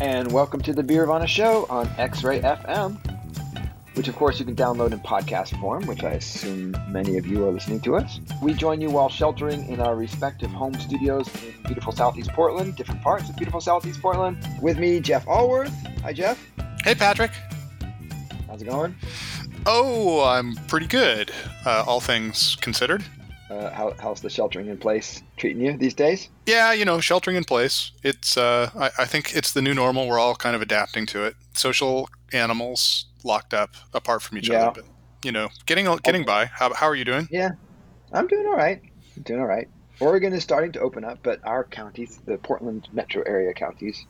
and welcome to the Beer Beervana Show on X Ray FM, which of course you can download in podcast form, which I assume many of you are listening to us. We join you while sheltering in our respective home studios in beautiful Southeast Portland, different parts of beautiful Southeast Portland. With me, Jeff Alworth. Hi, Jeff. Hey, Patrick. How's it going? Oh, I'm pretty good, uh, all things considered. Uh, how, how's the sheltering in place treating you these days? Yeah, you know, sheltering in place. It's, uh, I, I think it's the new normal. We're all kind of adapting to it. Social animals locked up apart from each Yeah. other, but you know, getting getting by. How, how are you doing? Yeah, I'm doing all right. I'm doing all right. Oregon is starting to open up, but our counties, the Portland metro area counties,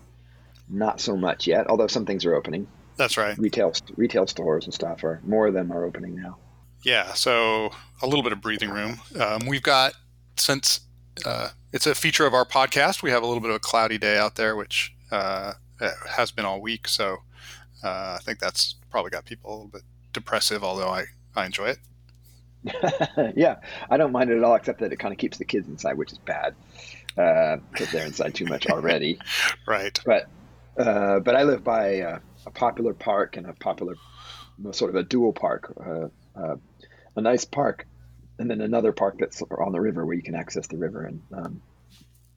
not so much yet. Although some things are opening, That's right. retail retail stores and stuff are more of them are opening now. Yeah, so a little bit of breathing room. Um, we've got since uh, it's a feature of our podcast. We have a little bit of a cloudy day out there, which uh, has been all week. So uh, I think that's probably got people a little bit depressive. Although I I enjoy it. yeah, I don't mind it at all, except that it kind of keeps the kids inside, which is bad because they're inside too much already. Right. But uh, but I live by uh, a popular park and a popular sort of a dual park, uh, uh, a nice park, and then another park that's on the river where you can access the river, and um,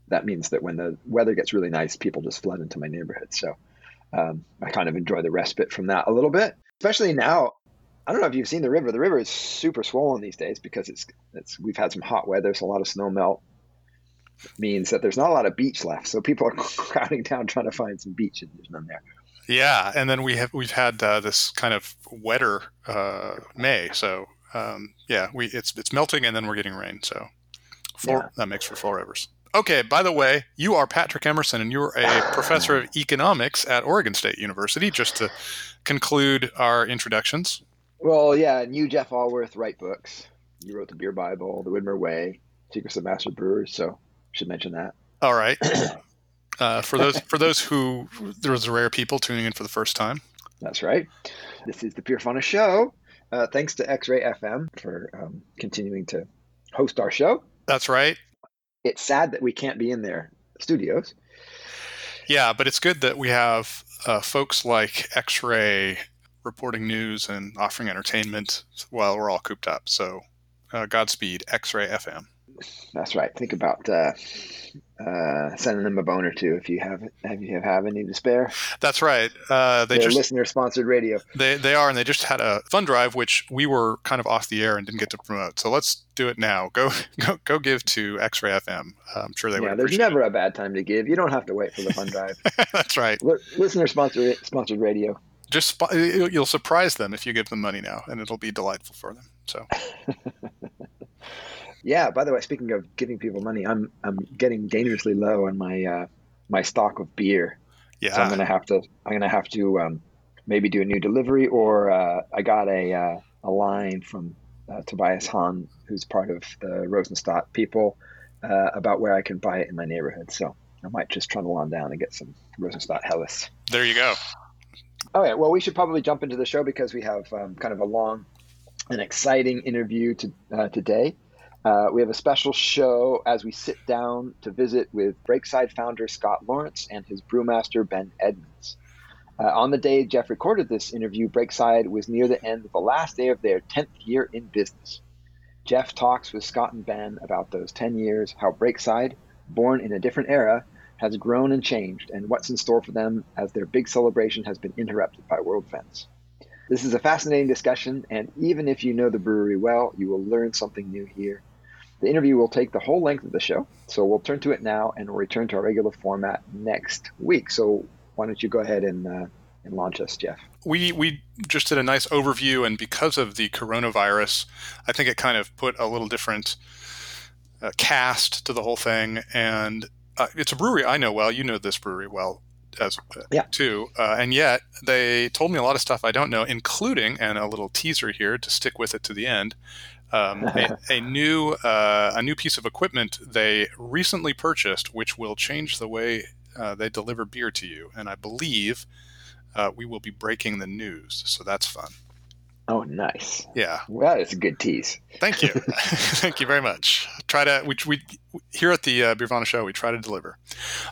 that means that when the weather gets really nice, people just flood into my neighborhood. So um, I kind of enjoy the respite from that a little bit, especially now. I don't know if you've seen the river. The river is super swollen these days because it's it's we've had some hot weather, so a lot of snow melt means that there's not a lot of beach left. So people are crowding down trying to find some beach, and there's none there. Yeah, and then we have we've had uh, this kind of wetter uh, May. So um, yeah, we it's it's melting, and then we're getting rain. So full, Yeah. that makes for four rivers. Okay. By the way, you are Patrick Emerson, and you're a professor of economics at Oregon State University. Just to conclude our introductions. Well, yeah, and you, Jeff Alworth, write books. You wrote the Beer Bible, The Widmer Way, Secrets of Master Brewers. So should mention that. All right. Uh, for those for those who there there's rare people tuning in for the first time. That's right. This is the Beervana Show. Uh, thanks to X Ray FM for um, continuing to host our show. That's right. It's sad that we can't be in their studios. Yeah, but it's good that we have uh, folks like X Ray reporting news and offering entertainment while we're all cooped up. So, uh, Godspeed, X Ray FM. That's right. Think about uh, uh, sending them a bone or two if you have have you have any to spare. That's right. Uh, they They're just listener sponsored radio. they they are, and they just had a fund drive, which we were kind of off the air and didn't get to promote. So let's do it now. Go go go give to X Ray FM. I'm sure they yeah, would. there's appreciate never a bad time to give. You don't have to wait for the fun drive. That's right. Li- listener sponsored sponsored radio. Just you'll surprise them if you give them money now, and it'll be delightful for them. So Yeah. By the way, speaking of giving people money, I'm I'm getting dangerously low on my uh, my stock of beer. yeah, So I'm gonna have to I'm gonna have to um, maybe do a new delivery, or uh, I got a uh, a line from uh, Tobias Hahn, who's part of the Rosenstadt people, uh, about where I can buy it in my neighborhood. So I might just trundle on down and get some Rosenstadt Helles. there you go. All right. Well, we should probably jump into the show because we have um, kind of a long and exciting interview to, uh, today. Uh, we have a special show as we sit down to visit with Breakside founder Scott Lawrence and his brewmaster Ben Edmunds. Uh, on the day Jeff recorded this interview, Breakside was near the end of the last day of their 10th year in business. Jeff talks with Scott and Ben about those 10 years, how Breakside, born in a different era, has grown and changed, and what's in store for them as their big celebration has been interrupted by world events. This is a fascinating discussion, and even if you know the brewery well, you will learn something new here. The interview will take the whole length of the show, so we'll turn to it now and we'll return to our regular format next week. So why don't you go ahead and, uh, and launch us, Jeff? we we just did a nice overview, and because of the coronavirus, I think it kind of put a little different uh, cast to the whole thing. And uh, it's a brewery I know well. You know this brewery well as uh, Yeah. too, uh, and yet they told me a lot of stuff I don't know, including and a little teaser here to stick with it to the end. Um, a, a new uh, a new piece of equipment they recently purchased, which will change the way uh, they deliver beer to you, and I believe uh, we will be breaking the news. So that's fun. Oh, nice. Yeah. Well, it's a good tease. Thank you. Thank you very much. Try to we, we here at the uh, Beervana show we try to deliver.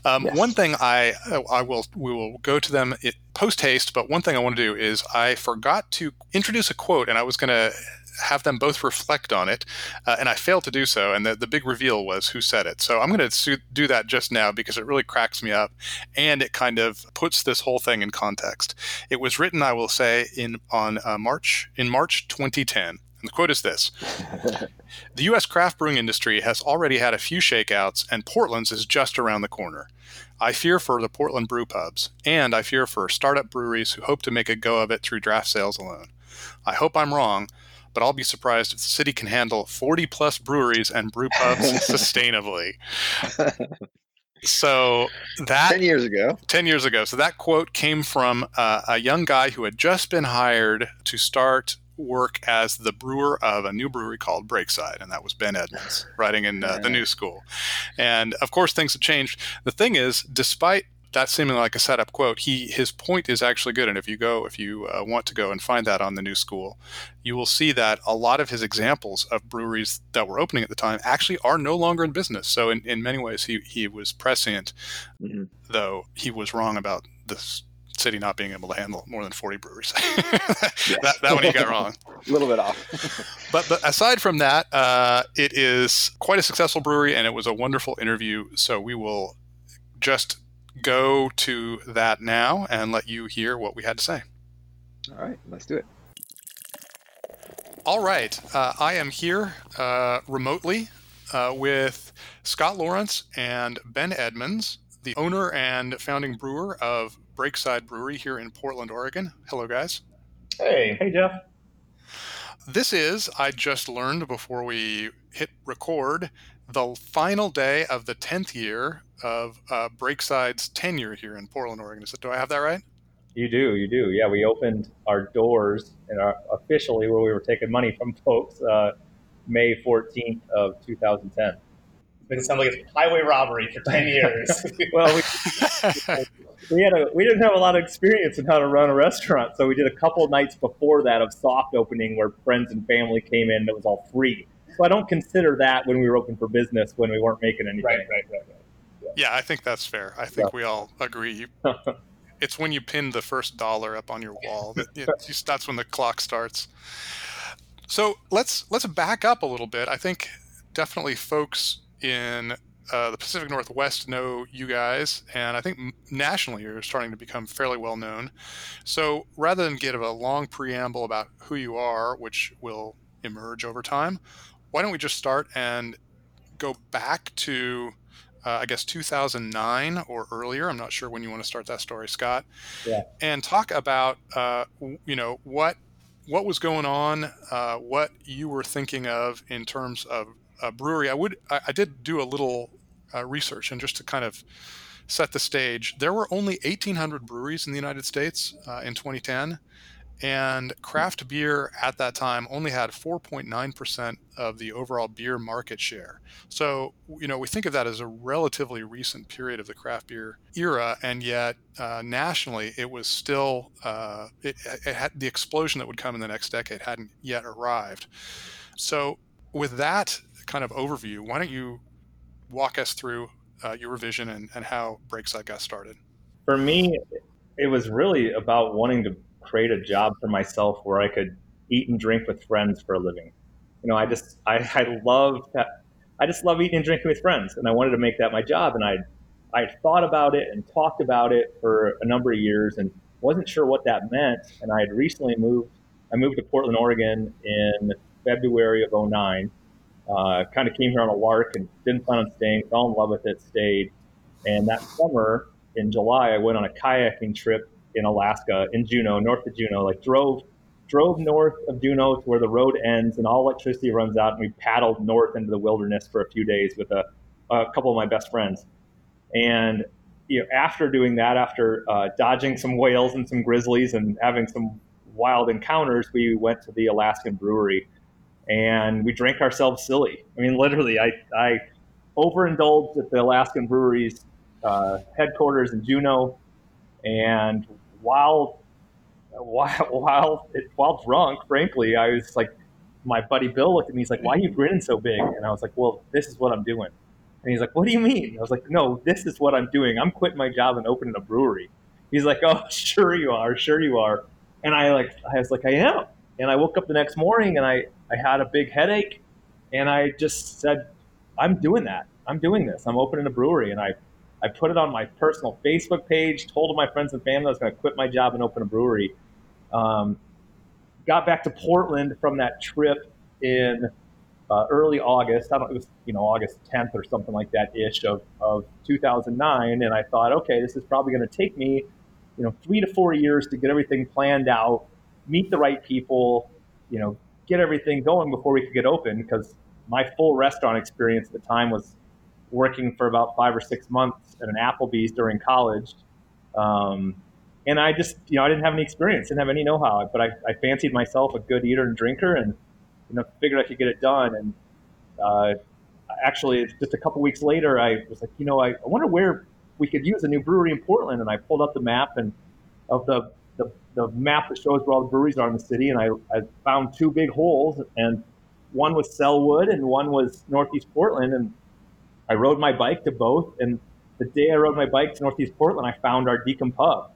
Um, yes. One thing I I will we will go to them post haste, but one thing I want to do is I forgot to introduce a quote, and I was going to have them both reflect on it, uh, and I failed to do so. And the, the big reveal was who said it. So I'm going to do that just now because it really cracks me up, and it kind of puts this whole thing in context. It was written, I will say, in on uh, March in March 2010. And the quote is this The U.S. craft brewing industry has already had a few shakeouts, and Portland's is just around the corner. I fear for the Portland brew pubs, and I fear for startup breweries who hope to make a go of it through draft sales alone. I hope I'm wrong, but I'll be surprised if the city can handle 40 plus breweries and brew pubs sustainably. So that 10 years ago. 10 years ago. So that quote came from uh, a young guy who had just been hired to start work as the brewer of a new brewery called Breakside, and that was Ben Edmunds, writing in uh, the new school. And of course, things have changed. The thing is, despite that seeming like a setup quote, he his point is actually good. And if you go, if you uh, want to go and find that on the new school, you will see that a lot of his examples of breweries that were opening at the time actually are no longer in business. So in, in many ways, he he was prescient, mm-hmm. though he was wrong about this city not being able to handle more than 40 breweries. that, that, one he got wrong. a little bit off. but, but aside from that, uh, it is quite a successful brewery and it was a wonderful interview. So we will just go to that now and let you hear what we had to say. All right, let's do it. All right, uh, I am here uh, remotely uh, with Scott Lawrence and Ben Edmunds, the owner and founding brewer of Breakside Brewery here in Portland, Oregon. Hello, guys. Hey. Hey, Jeff. This is, I just learned before we hit record, the final day of the 10th year of uh, Breakside's tenure here in Portland, Oregon. Is it, do I have that right? You do, you do. Yeah, we opened our doors and our, officially where we were taking money from folks uh, May 14th of 2010. It sounds like it's highway robbery for 10 years. well, we, we, had a, we didn't have a lot of experience in how to run a restaurant, so we did a couple nights before that of soft opening where friends and family came in and it was all free. So I don't consider that when we were open for business when we weren't making anything. Right, right, right, right. Yeah, I think that's fair. I think yeah. we all agree. it's when you pin the first dollar up on your wall that you, that's when the clock starts. So let's let's back up a little bit. I think definitely folks in uh, the Pacific Northwest know you guys, and I think nationally you're starting to become fairly well known. So rather than give a long preamble about who you are, which will emerge over time, why don't we just start and go back to uh, I guess 2009 or earlier. I'm not sure when you want to start that story, Scott. Yeah. And talk about uh, you know what what was going on, uh, what you were thinking of in terms of a brewery. I would I, I did do a little uh, research and just to kind of set the stage. There were only 1,800 breweries in the United States uh, in 2010 and craft beer at that time only had 4.9% of the overall beer market share. So, you know, we think of that as a relatively recent period of the craft beer era, and yet uh, nationally it was still, uh, it, it had the explosion that would come in the next decade hadn't yet arrived. So, with that kind of overview, why don't you walk us through uh, your vision and, and how Breakside got started? For me, it was really about wanting to create a job for myself where I could eat and drink with friends for a living. You know, I just I, I love that. I just love eating and drinking with friends, and I wanted to make that my job. And I I thought about it and talked about it for a number of years, and wasn't sure what that meant. And I had recently moved. I moved to Portland, Oregon, in February of 09. Uh, kind of came here on a lark and didn't plan on staying. Fell in love with it, stayed. And that summer in July, I went on a kayaking trip in Alaska, in Juneau, north of Juneau, like drove drove north of Juneau to where the road ends and all electricity runs out, and we paddled north into the wilderness for a few days with a, a couple of my best friends. And you know, after doing that, after uh, dodging some whales and some grizzlies and having some wild encounters, we went to the Alaskan brewery and we drank ourselves silly. I mean, literally, I, I overindulged at the Alaskan brewery's uh, headquarters in Juneau and while while while, while drunk, frankly, I was like, my buddy Bill looked at me. He's like, "Why are you grinning so big?" And I was like, "Well, this is what I'm doing." And he's like, "What do you mean?" I was like, "No, this is what I'm doing. I'm quitting my job and opening a brewery." He's like, "Oh, sure you are, sure you are." And I like, I was like, "I am." And I woke up the next morning and I I had a big headache, and I just said, "I'm doing that. I'm doing this. I'm opening a brewery." And I I put it on my personal Facebook page, told my friends and family I was going to quit my job and open a brewery. Um, got back to Portland from that trip in uh, early August. I don't. It was you know August 10th or something like that ish of of 2009, and I thought, okay, this is probably going to take me, you know, three to four years to get everything planned out, meet the right people, you know, get everything going before we could get open because my full restaurant experience at the time was working for about five or six months at an Applebee's during college. Um, and I just, you know, I didn't have any experience, didn't have any know-how, but I, I fancied myself a good eater and drinker, and you know, figured I could get it done. And uh, actually, just a couple weeks later, I was like, you know, I, I wonder where we could use a new brewery in Portland. And I pulled up the map and of the the, the map that shows where all the breweries are in the city, and I, I found two big holes, and one was Sellwood and one was Northeast Portland, and I rode my bike to both, and the day I rode my bike to Northeast Portland, I found our Dekum Pub,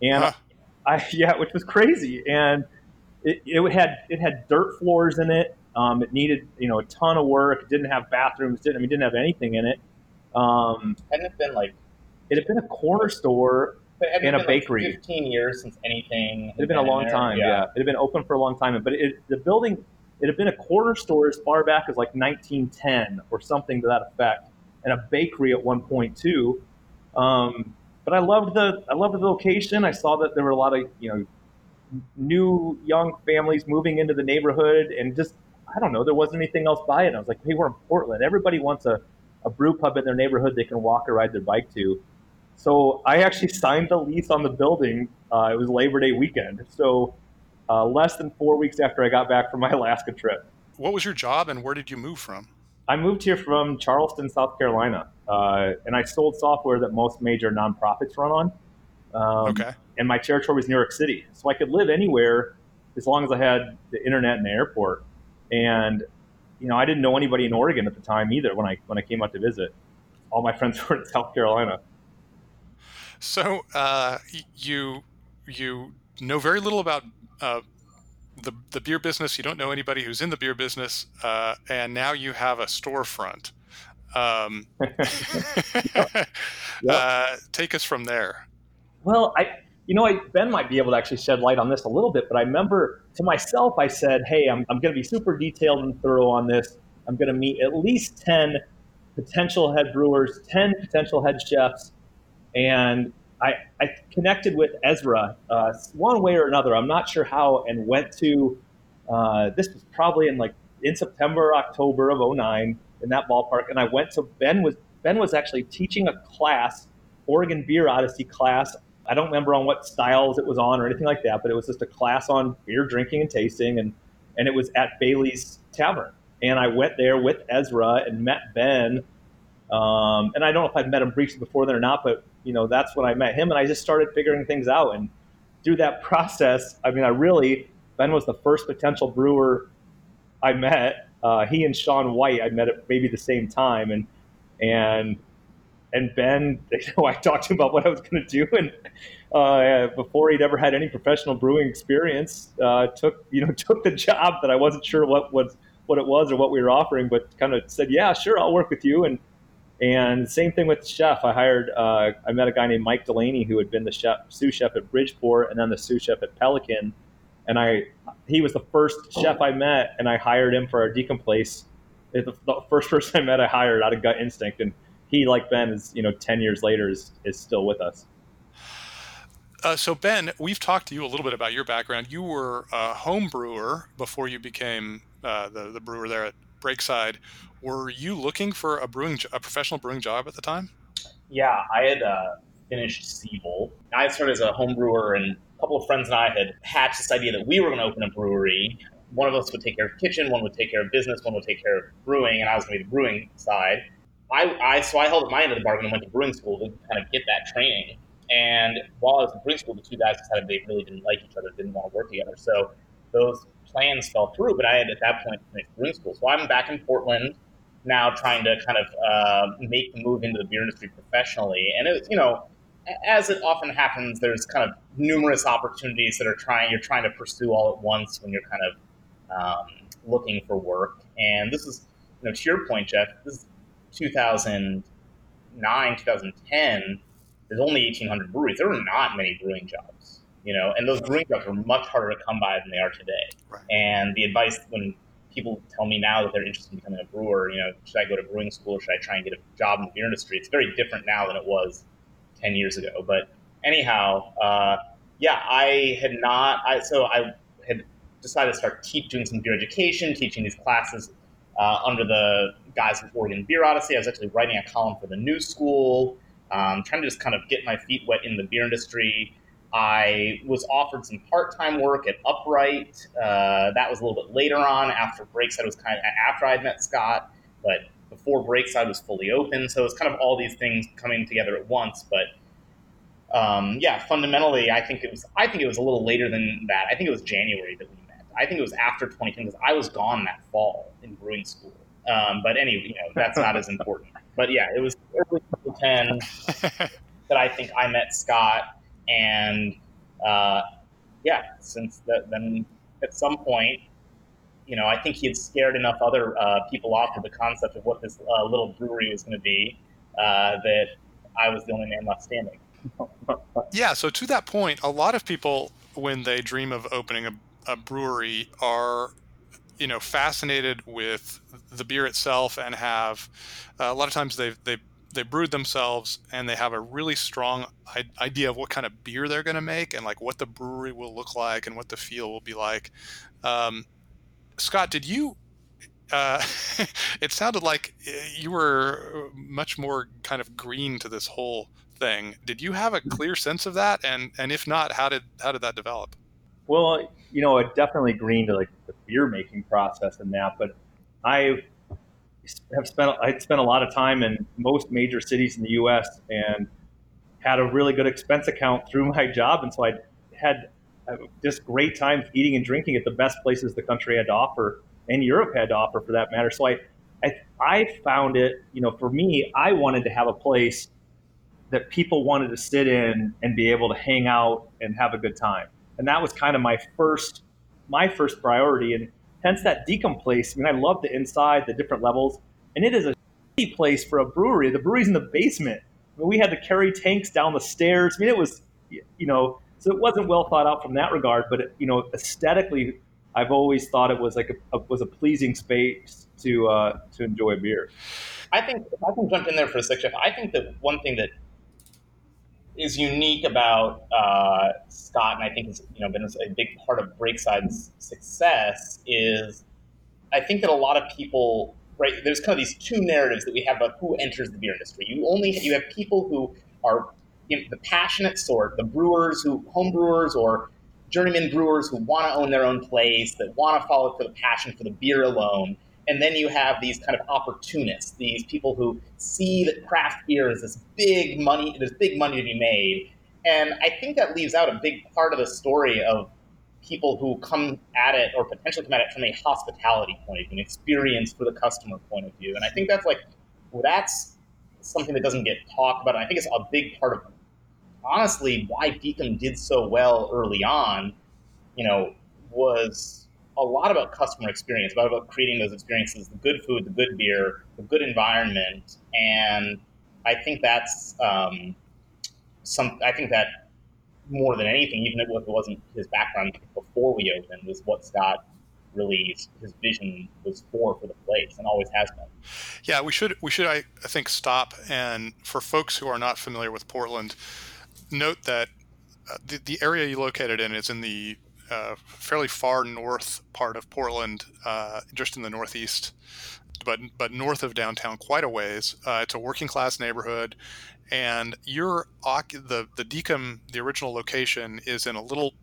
and huh. I yeah, which was crazy, and it, it had it had dirt floors in it. Um, it needed you know a ton of work. It didn't have bathrooms. Didn't I mean didn't have anything in it. Um, Hadn't it been like it had been a corner store and a bakery. Like Fifteen years since anything. It had been, been a long time. Yeah. yeah. it had been open for a long time. But it, the building, it had been a corner store as far back as like 1910 or something to that effect, and a bakery at one point too. Um, but I loved the I loved the location. I saw that there were a lot of you know new young families moving into the neighborhood, and just I don't know, there wasn't anything else by it. I was like, hey, we're in Portland. Everybody wants a, a brew pub in their neighborhood they can walk or ride their bike to. So I actually signed the lease on the building. Uh, it was Labor Day weekend. So uh, less than four weeks after I got back from my Alaska trip. What was your job and where did you move from? I moved here from Charleston, South Carolina, uh, and I sold software that most major nonprofits run on. Um, okay. And my territory was New York City, so I could live anywhere as long as I had the internet and the airport. And you know, I didn't know anybody in Oregon at the time either when I when I came out to visit. All my friends were in South Carolina. So uh, you you know very little about uh, the the beer business. You don't know anybody who's in the beer business, uh, and now you have a storefront. Um, yep. Uh, take us from there. Well, I you know, I, Ben might be able to actually shed light on this a little bit, but I remember to myself, I said, "Hey, I'm I'm going to be super detailed and thorough on this. I'm going to meet at least ten potential head brewers, ten potential head chefs, and I, I connected with Ezra uh, one way or another. I'm not sure how, and went to uh, this was probably in like in September, October of 09 in that ballpark. And I went to Ben was Ben was actually teaching a class, Oregon Beer Odyssey class. I don't remember on what styles it was on or anything like that, but it was just a class on beer drinking and tasting, and and it was at Bailey's Tavern. And I went there with Ezra and met Ben. Um, and I don't know if I've met him briefly before then or not, but you know, that's when I met him and I just started figuring things out. And through that process, I mean, I really, Ben was the first potential brewer I met. Uh, he and Sean White, I met at maybe the same time. And, and, and Ben, you know, I talked to him about what I was going to do. And uh, before he'd ever had any professional brewing experience, uh, took, you know, took the job that I wasn't sure what was, what it was or what we were offering, but kind of said, yeah, sure, I'll work with you. And, and same thing with the chef. I hired, uh, I met a guy named Mike Delaney who had been the chef, sous chef at Bridgeport and then the sous chef at Pelican. And I, he was the first chef I met, and I hired him for our Dekum Place. The, the first person I met, I hired out of gut instinct, and he, like Ben, is you know ten years later is is still with us. Uh, so Ben, we've talked to you a little bit about your background. You were a home brewer before you became uh, the the brewer there at Breakside. Were you looking for a brewing, a professional brewing job at the time? Yeah, I had uh, finished Siebel. I started as a home brewer, and a couple of friends and I had hatched this idea that we were going to open a brewery. One of us would take care of kitchen, one would take care of business, one would take care of brewing, and I was going to be the brewing side. I, I so I held my end of the bargain and went to brewing school to kind of get that training. And while I was in brewing school, the two guys decided they really didn't like each other, didn't want to work together. So those plans fell through. But I had at that point finished brewing school, so I'm back in Portland now, trying to kind of uh, make the move into the beer industry professionally. And it, you know, as it often happens, there's kind of numerous opportunities that are trying you're trying to pursue all at once when you're kind of um, looking for work. And this is, you know, to your point, Jeff. This is 2009, 2010. There's only 1,800 breweries. There were not many brewing jobs, you know, and those brewing jobs are much harder to come by than they are today. Right. And the advice when people tell me now that they're interested in becoming a brewer, you know, should I go to brewing school? Or should I try and get a job in the beer industry? It's very different now than it was 10 years ago. But anyhow, uh, yeah, I had not, I, so I had decided to start teach, doing some beer education, teaching these classes uh, under the guise of Oregon Beer Odyssey. I was actually writing a column for the New School, um, trying to just kind of get my feet wet in the beer industry. I was offered some part-time work at Upright. Uh, that was a little bit later on, after Breakside was kind of after I'd met Scott, but before Breakside was fully open. So it was kind of all these things coming together at once. But um, yeah, fundamentally, I think it was. I think it was a little later than that. I think it was January that we met. I think it was after 2010 because I was gone that fall in brewing school. Um, but anyway, you know, that's not as important. But yeah, it was early 2010 that I think I met Scott, and uh, yeah, since the, then at some point you know, I think he had scared enough other uh, people off with the concept of what this uh, little brewery was going to be uh, that I was the only man left standing. yeah. So to that point, a lot of people, when they dream of opening a, a brewery, are you know fascinated with the beer itself and have uh, a lot of times they've they they brewed themselves and they have a really strong idea of what kind of beer they're going to make and like what the brewery will look like and what the feel will be like um, Scott, did you? Uh, it sounded like uh, you were much more kind of green to this whole thing. Did you have a clear sense of that? And and if not, how did how did that develop? Well, you know, it definitely green to like the beer making process and that. But I have spent I spent a lot of time in most major cities in the U.S. and had a really good expense account through my job, and so I had uh, just great times eating and drinking at the best places the country had to offer and Europe had to offer for that matter. So I, I, I found it, you know, for me, I wanted to have a place that people wanted to sit in and be able to hang out and have a good time. And that was kind of my first, my first priority. And hence that Dekum place. I mean, I love the inside, the different levels, and it is a place for a brewery. The brewery's in the basement. I mean, we had to carry tanks down the stairs. I mean, it was, you know, so it wasn't well thought out from that regard. But it, you know, aesthetically, I've always thought it was like a, a was a pleasing space to uh, to enjoy beer. I think if I can jump in there for a sec, Jeff. I think that one thing that is unique about uh, Scott, and I think has you know been a big part of Breakside's success, is I think that a lot of people right there's kind of these two narratives that we have about who enters the beer industry. You only you have people who are you know, the passionate sort, the brewers who, home brewers or journeyman brewers who want to own their own place, that want to follow for the passion for the beer alone. And then you have these kind of opportunists, these people who see that craft beer is this big money, there's big money to be made. And I think that leaves out a big part of the story of people who come at it or potentially come at it from a hospitality point of view, an experience for the customer point of view. And I think that's like, well, that's something that doesn't get talked about. And I think it's a big part of honestly why Dekum did so well early on, you know, was a lot about customer experience, about about creating those experiences, the good food, the good beer, the good environment, and I think that's um, some. I think that more than anything, even if it wasn't his background before we opened, was what Scott really his vision was for for the place and always has been. Yeah, we should we should I, I think stop and for folks who are not familiar with Portland, note that uh, the, the area you located in is in the uh, fairly far north part of Portland, uh, just in the northeast, but but north of downtown quite a ways. Uh, it's a working class neighborhood, and your the the Dekum, the original location, is in a little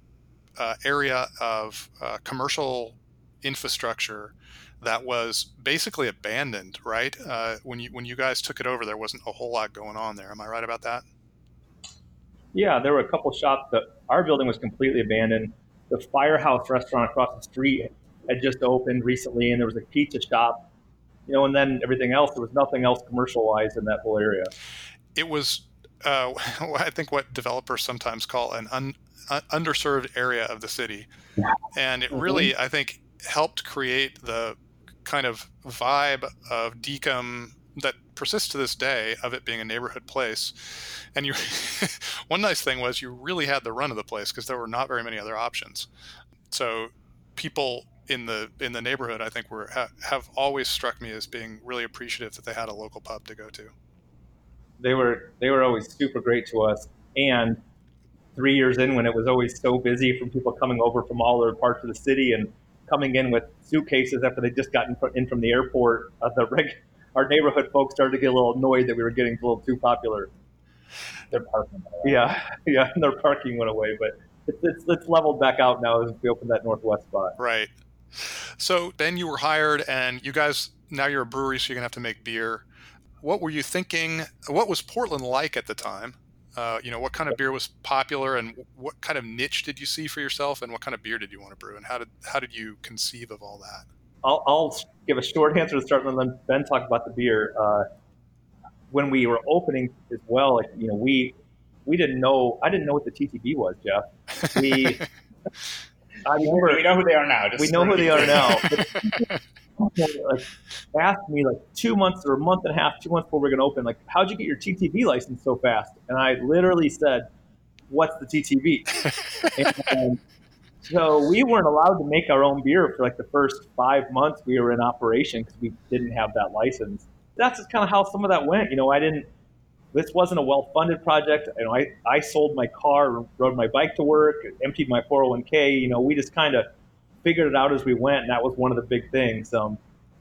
uh, area of uh, commercial infrastructure that was basically abandoned. Right when you when you guys took it over, there wasn't a whole lot going on there. Am I right about that? Yeah, there were a couple shops that our building was completely abandoned. The Firehouse restaurant across the street had just opened recently, and there was a pizza shop. You know, and then everything else. There was nothing else commercialized in that whole area. It was, uh, I think, what developers sometimes call an un, un, underserved area of the city, and it really, mm-hmm. I think, helped create the kind of vibe of Dekum that persists to this day of it being a neighborhood place. And you, one nice thing was you really had the run of the place because there were not very many other options. So people in the in the neighborhood, I think, were have always struck me as being really appreciative that they had a local pub to go to. They were they were always super great to us, and three years in, when it was always so busy from people coming over from all other parts of the city and coming in with suitcases after they just got in from the airport, uh, the reg- our neighborhood folks started to get a little annoyed that we were getting a little too popular. Their parking. Yeah, yeah, their parking went away, but it's, it's, it's leveled back out now as we open that northwest spot. Right. So then you were hired, and you guys now you're a brewery, so you're gonna have to make beer. What were you thinking? What was Portland like at the time? Uh, you know, what kind of beer was popular, and what kind of niche did you see for yourself, and what kind of beer did you want to brew, and how did how did you conceive of all that? I'll, I'll give a short answer to start, and then Ben talk about the beer. Uh, when we were opening as well, like you know, we we didn't know. I didn't know what the TTB was, Jeff. We. I remember, we know who they are now. we know who they are now. like, asked me like two months or a month and a half, two months before we are going to open, like, how'd you get your TTB license so fast? And I literally said, what's the TTB? and, so we weren't allowed to make our own beer for like the first five months we were in operation because we didn't have that license. That's just kind of how some of that went. You know, I didn't. This wasn't a well-funded project. You know, I, I sold my car, rode my bike to work, emptied my 401k. You know, we just kind of figured it out as we went, and that was one of the big things. Um,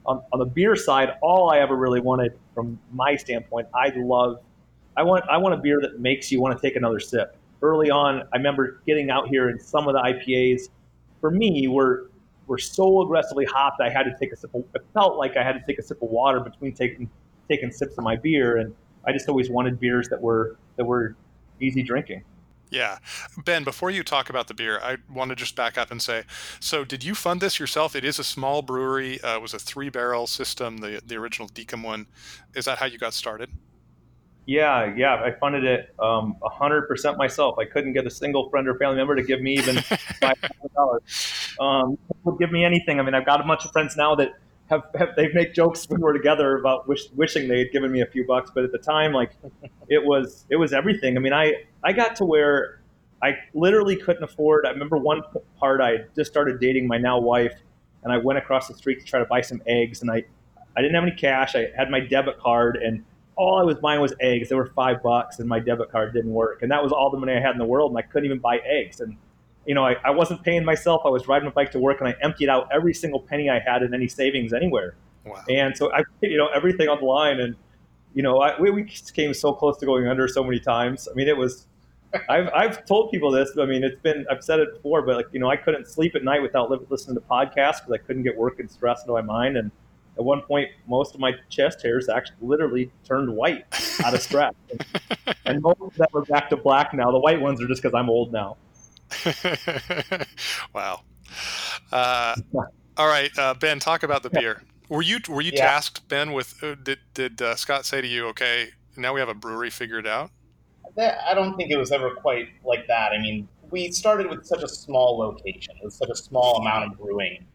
on, on the beer side, all I ever really wanted, from my standpoint, I love. I want I want a beer that makes you want to take another sip early on, I remember getting out here and some of the IPAs for me were were so aggressively hopped I had to take a sip of it felt like I had to take a sip of water between taking taking sips of my beer and I just always wanted beers that were that were easy drinking. Yeah. Ben, before you talk about the beer, I want to just back up and say so, did you fund this yourself? It is a small brewery. Uh, it was a three barrel system, the, the original Dekum one. Is that how you got started? Yeah, yeah, I funded it um, 100% myself. I couldn't get a single friend or family member to give me even $5,000. Um, would give me anything. I mean, I've got a bunch of friends now that have, have they make jokes when we're together about wish, wishing they had given me a few bucks, but at the time, like, it was it was everything. I mean, I I got to where I literally couldn't afford. I remember one part I just started dating my now wife, and I went across the street to try to buy some eggs, and I I didn't have any cash. I had my debit card and all I was buying was eggs. They were five bucks, and my debit card didn't work, and that was all the money I had in the world, and I couldn't even buy eggs. And you know, I, I wasn't paying myself. I was riding a bike to work, and I emptied out every single penny I had in any savings anywhere. Wow. And so I, you know, everything on the line, and you know, I, we, we came so close to going under so many times. I mean, it was. I've, I've told people this. I mean, it's been I've said it before, but like you know, I couldn't sleep at night without listening to podcasts because I couldn't get work and stress into my mind, and at one point, most of my chest hairs actually literally turned white out of stress. and, and most of them are back to black now. The white ones are just because I'm old now. wow. Uh, all right, uh, Ben, talk about the beer. Were you were you yeah. tasked, Ben? With uh, did did uh, Scott say to you, "Okay, now we have a brewery figured out"? I don't think it was ever quite like that. I mean, we started with such a small location, with such a small amount of brewing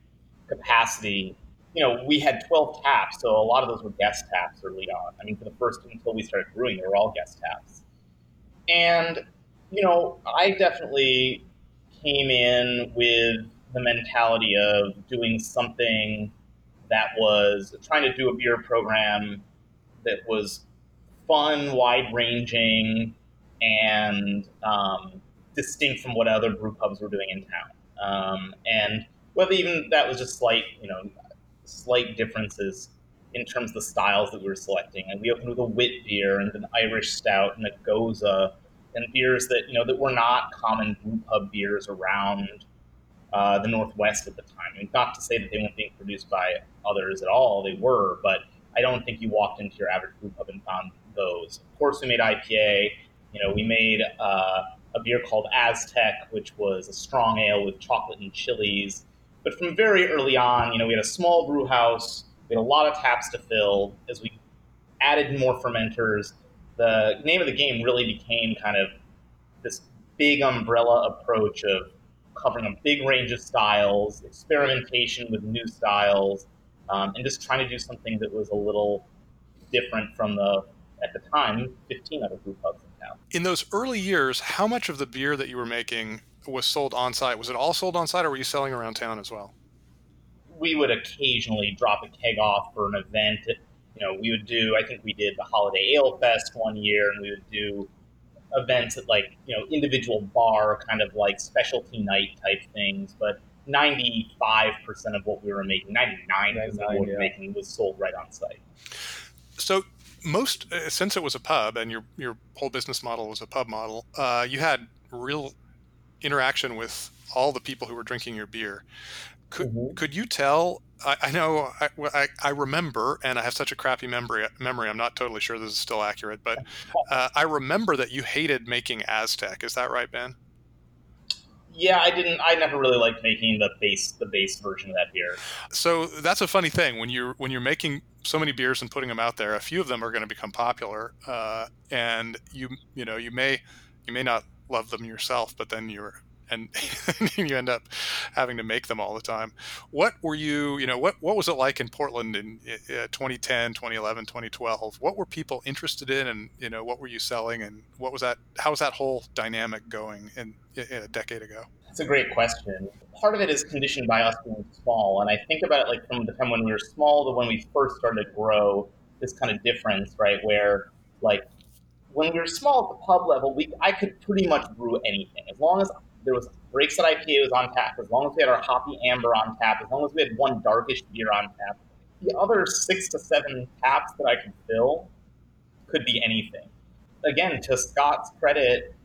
capacity you know, we had 12 taps, so a lot of those were guest taps early on. I mean, for the first until we started brewing, they were all guest taps. And, you know, I definitely came in with the mentality of doing something that was trying to do a beer program that was fun, wide ranging, and um, distinct from what other brew pubs were doing in town. Um, and whether even that was just slight, you know, slight differences in terms of the styles that we were selecting. And we opened with a wit beer and an Irish stout and a gose and beers that you know that were not common brew pub beers around uh, the Northwest at the time. I mean, not to say that they weren't being produced by others at all; they were, but I don't think you walked into your average brew pub and found those. Of course, we made IPA, You know, we made uh, a beer called Aztec, which was a strong ale with chocolate and chilies. But from very early on, you know, we had a small brew house, we had a lot of taps to fill. As we added more fermenters, the name of the game really became kind of this big umbrella approach of covering a big range of styles, experimentation with new styles, um, and just trying to do something that was a little different from the, at the time, 15 other brew pubs in town. In those early years, how much of the beer that you were making was sold on site? Was it all sold on site, or were you selling around town as well? We would occasionally drop a keg off for an event. You know, we would do. I think we did the Holiday Ale Fest one year, and we would do events at like you know individual bar kind of like specialty night type things. But ninety five percent of what we were making, ninety nine percent of what we were making, was sold right on site. So most uh, since it was a pub and your your whole business model was a pub model, uh, you had real interaction with all the people who were drinking your beer. Could mm-hmm. could you tell? I, I know I, I, I, remember, and I have such a crappy memory. Memory. I'm not totally sure this is still accurate, but uh, I remember that you hated making Aztec. Is that right, Ben? Yeah, I didn't. I never really liked making the base the base version of that beer. So that's a funny thing when you're when you're making so many beers and putting them out there. A few of them are going to become popular, uh, and you you know you may you may not love them yourself, but then you're and you end up having to make them all the time. What were you, you know, what, what was it like in Portland in uh, 2010, 2011, 2012? What were people interested in and, you know, what were you selling and what was that, how was that whole dynamic going in, in a decade ago? That's a great question. Part of it is conditioned by us being small. And I think about it like from the time when we were small to when we first started to grow, this kind of difference, right? Where like when we were small at the pub level, we I could pretty much brew anything as long as there was Breakside IPA was on tap, as long as we had our hoppy amber on tap, as long as we had one darkish beer on tap, the other six to seven taps that I could fill could be anything. Again, to Scott's credit,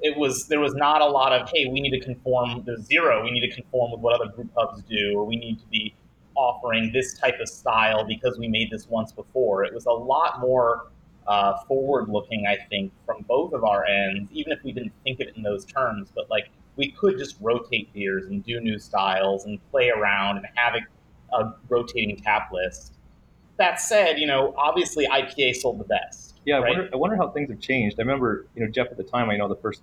it was there was not a lot of hey, we need to conform. There's zero. We need to conform with what other brew pubs do, or we need to be offering this type of style because we made this once before. It was a lot more uh, forward looking, I think, from both of our ends, even if we didn't think of it in those terms. But like we could just rotate beers and do new styles and play around and have a, a rotating tap list. That said, you know, obviously IPA sold the best. Yeah, right? I, wonder, I wonder how things have changed. I remember, you know, Jeff at the time, I know the first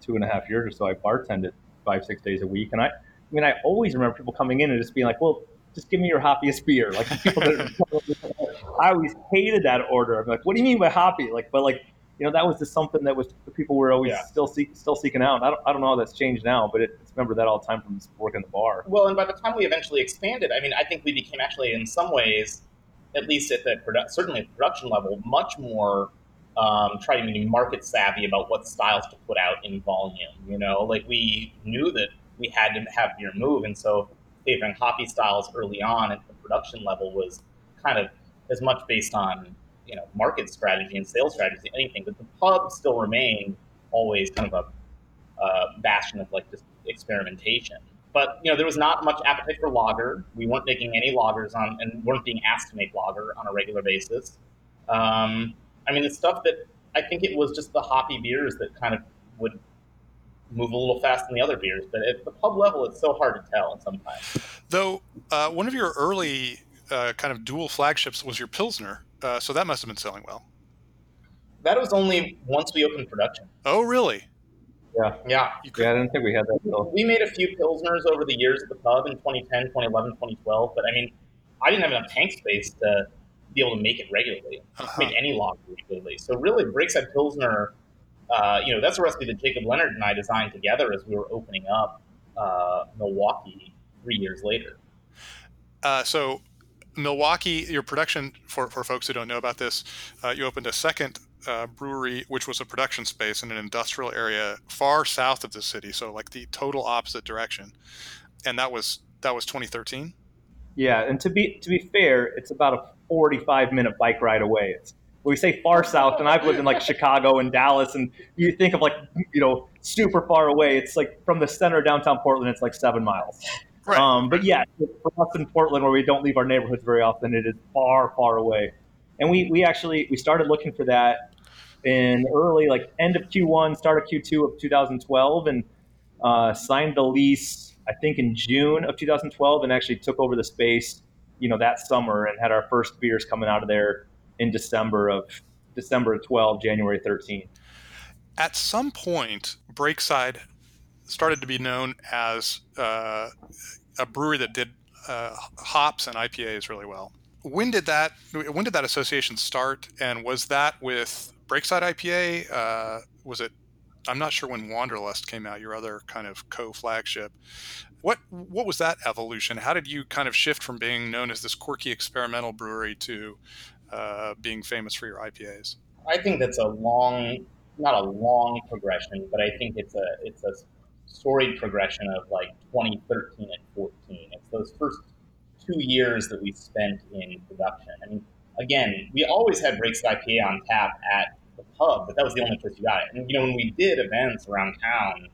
two and a half years or so, I bartended five, six days a week. And I, I mean, I always remember people coming in and just being like, well, just give me your hoppiest beer. Like people that I always hated that order. I'm like, what do you mean by hoppy? Like, but like, you know, that was just something that was people were always yeah. still seek, still seeking out. I don't, I don't know how that's changed now, but it, remember that all the time from working the bar. Well, and by the time we eventually expanded, I mean, I think we became actually in some ways, at least at the produ- certainly at the production level, much more um, trying to be market savvy about what styles to put out in volume. You know, like we knew that we had to have beer move, and so favoring hoppy styles early on at the production level was kind of as much based on you know market strategy and sales strategy anything but the pub still remained always kind of a uh, bastion of like just experimentation. But you know there was not much appetite for lager. We weren't making any lagers on and weren't being asked to make lager on a regular basis. Um, i mean the stuff that i think it was just the hoppy beers that kind of would move a little faster than the other beers but at the pub level it's so hard to tell sometimes though uh, one of your early uh, kind of dual flagships was your pilsner uh, so that must have been selling well. That was only once we opened production. Oh, really? Yeah. Yeah. Yeah, I didn't think we had that. Deal. We made a few Pilsners over the years at the pub in 2010, 2011, 2012, but I mean, I didn't have enough tank space to be able to make it regularly, uh-huh. make any lager regularly. So really, Breakside Pilsner, uh, you know, that's a recipe that Jacob Leonard and I designed together as we were opening up uh, Milwaukie three years later. Uh, so Milwaukee, your production for, for folks who don't know about this, uh, you opened a second uh, brewery, which was a production space in an industrial area far south of the city, so like the total opposite direction, and that was that was 2013. Yeah, and to be to be fair, it's about a 45 minute bike ride away. It's we say far south, and I've lived in like Chicago and Dallas, and you think of like you know super far away. It's like from the center of downtown Portland, it's like seven miles. Right. Um, but yeah, for us in Portland, where we don't leave our neighborhoods very often, it is far, far away. And we, we actually we started looking for that in early, like end of Q1, start of Q2 of 2012, and uh, signed the lease. I think in June of 2012, and actually took over the space, you know, that summer, and had our first beers coming out of there in December of December 12, January 13. At some point, Breakside started to be known as uh, a brewery that did uh, hops and IPAs really well. When did that when did that association start, and was that with Breakside IPA? Uh, was it? I'm not sure when Wanderlust came out, your other kind of co-flagship. What what was that evolution? How did you kind of shift from being known as this quirky experimental brewery to uh, being famous for your IPAs? I think that's a long, not a long progression, but I think it's a it's a storied progression of like 2013 and 14. It's those first two years that we spent in production. I mean, again, we always had Breakside IPA on tap at the pub, but that was the only place you got it. And you know, when we did events around town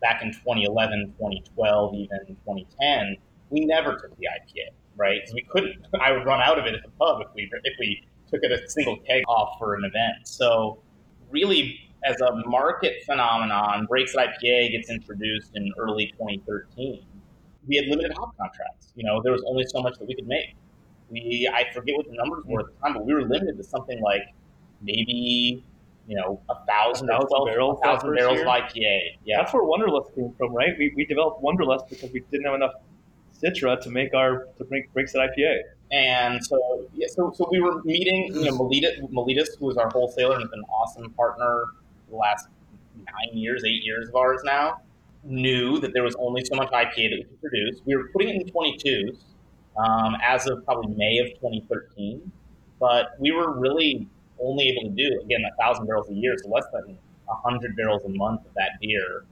back in 2011, 2012, even 2010, we never took the IPA, right? Because we couldn't. I would run out of it at the pub if we if we took it a single keg off for an event. So really as a market phenomenon, Breakside IPA gets introduced in early 2013. We had limited hop contracts. You know, there was only so much that we could make. We, I forget what the numbers were at the time, but we were limited to something like maybe, you know, a thousand, a thousand barrels, thousand barrels of IPA. Yeah, that's where Wanderlust came from, right? We, we developed Wanderlust because we didn't have enough Citra to make our to make Breakside IPA. And so, yeah, so, so we were meeting, you know, Maletis, Maletis, who was our wholesaler and has been an awesome partner the last nine years, eight years of ours now, knew that there was only so much IPA that we could produce. We were putting it in 22s um, as of probably May of 2013, but we were really only able to do, again, a 1,000 barrels a year, so less than 100 barrels a month of that beer.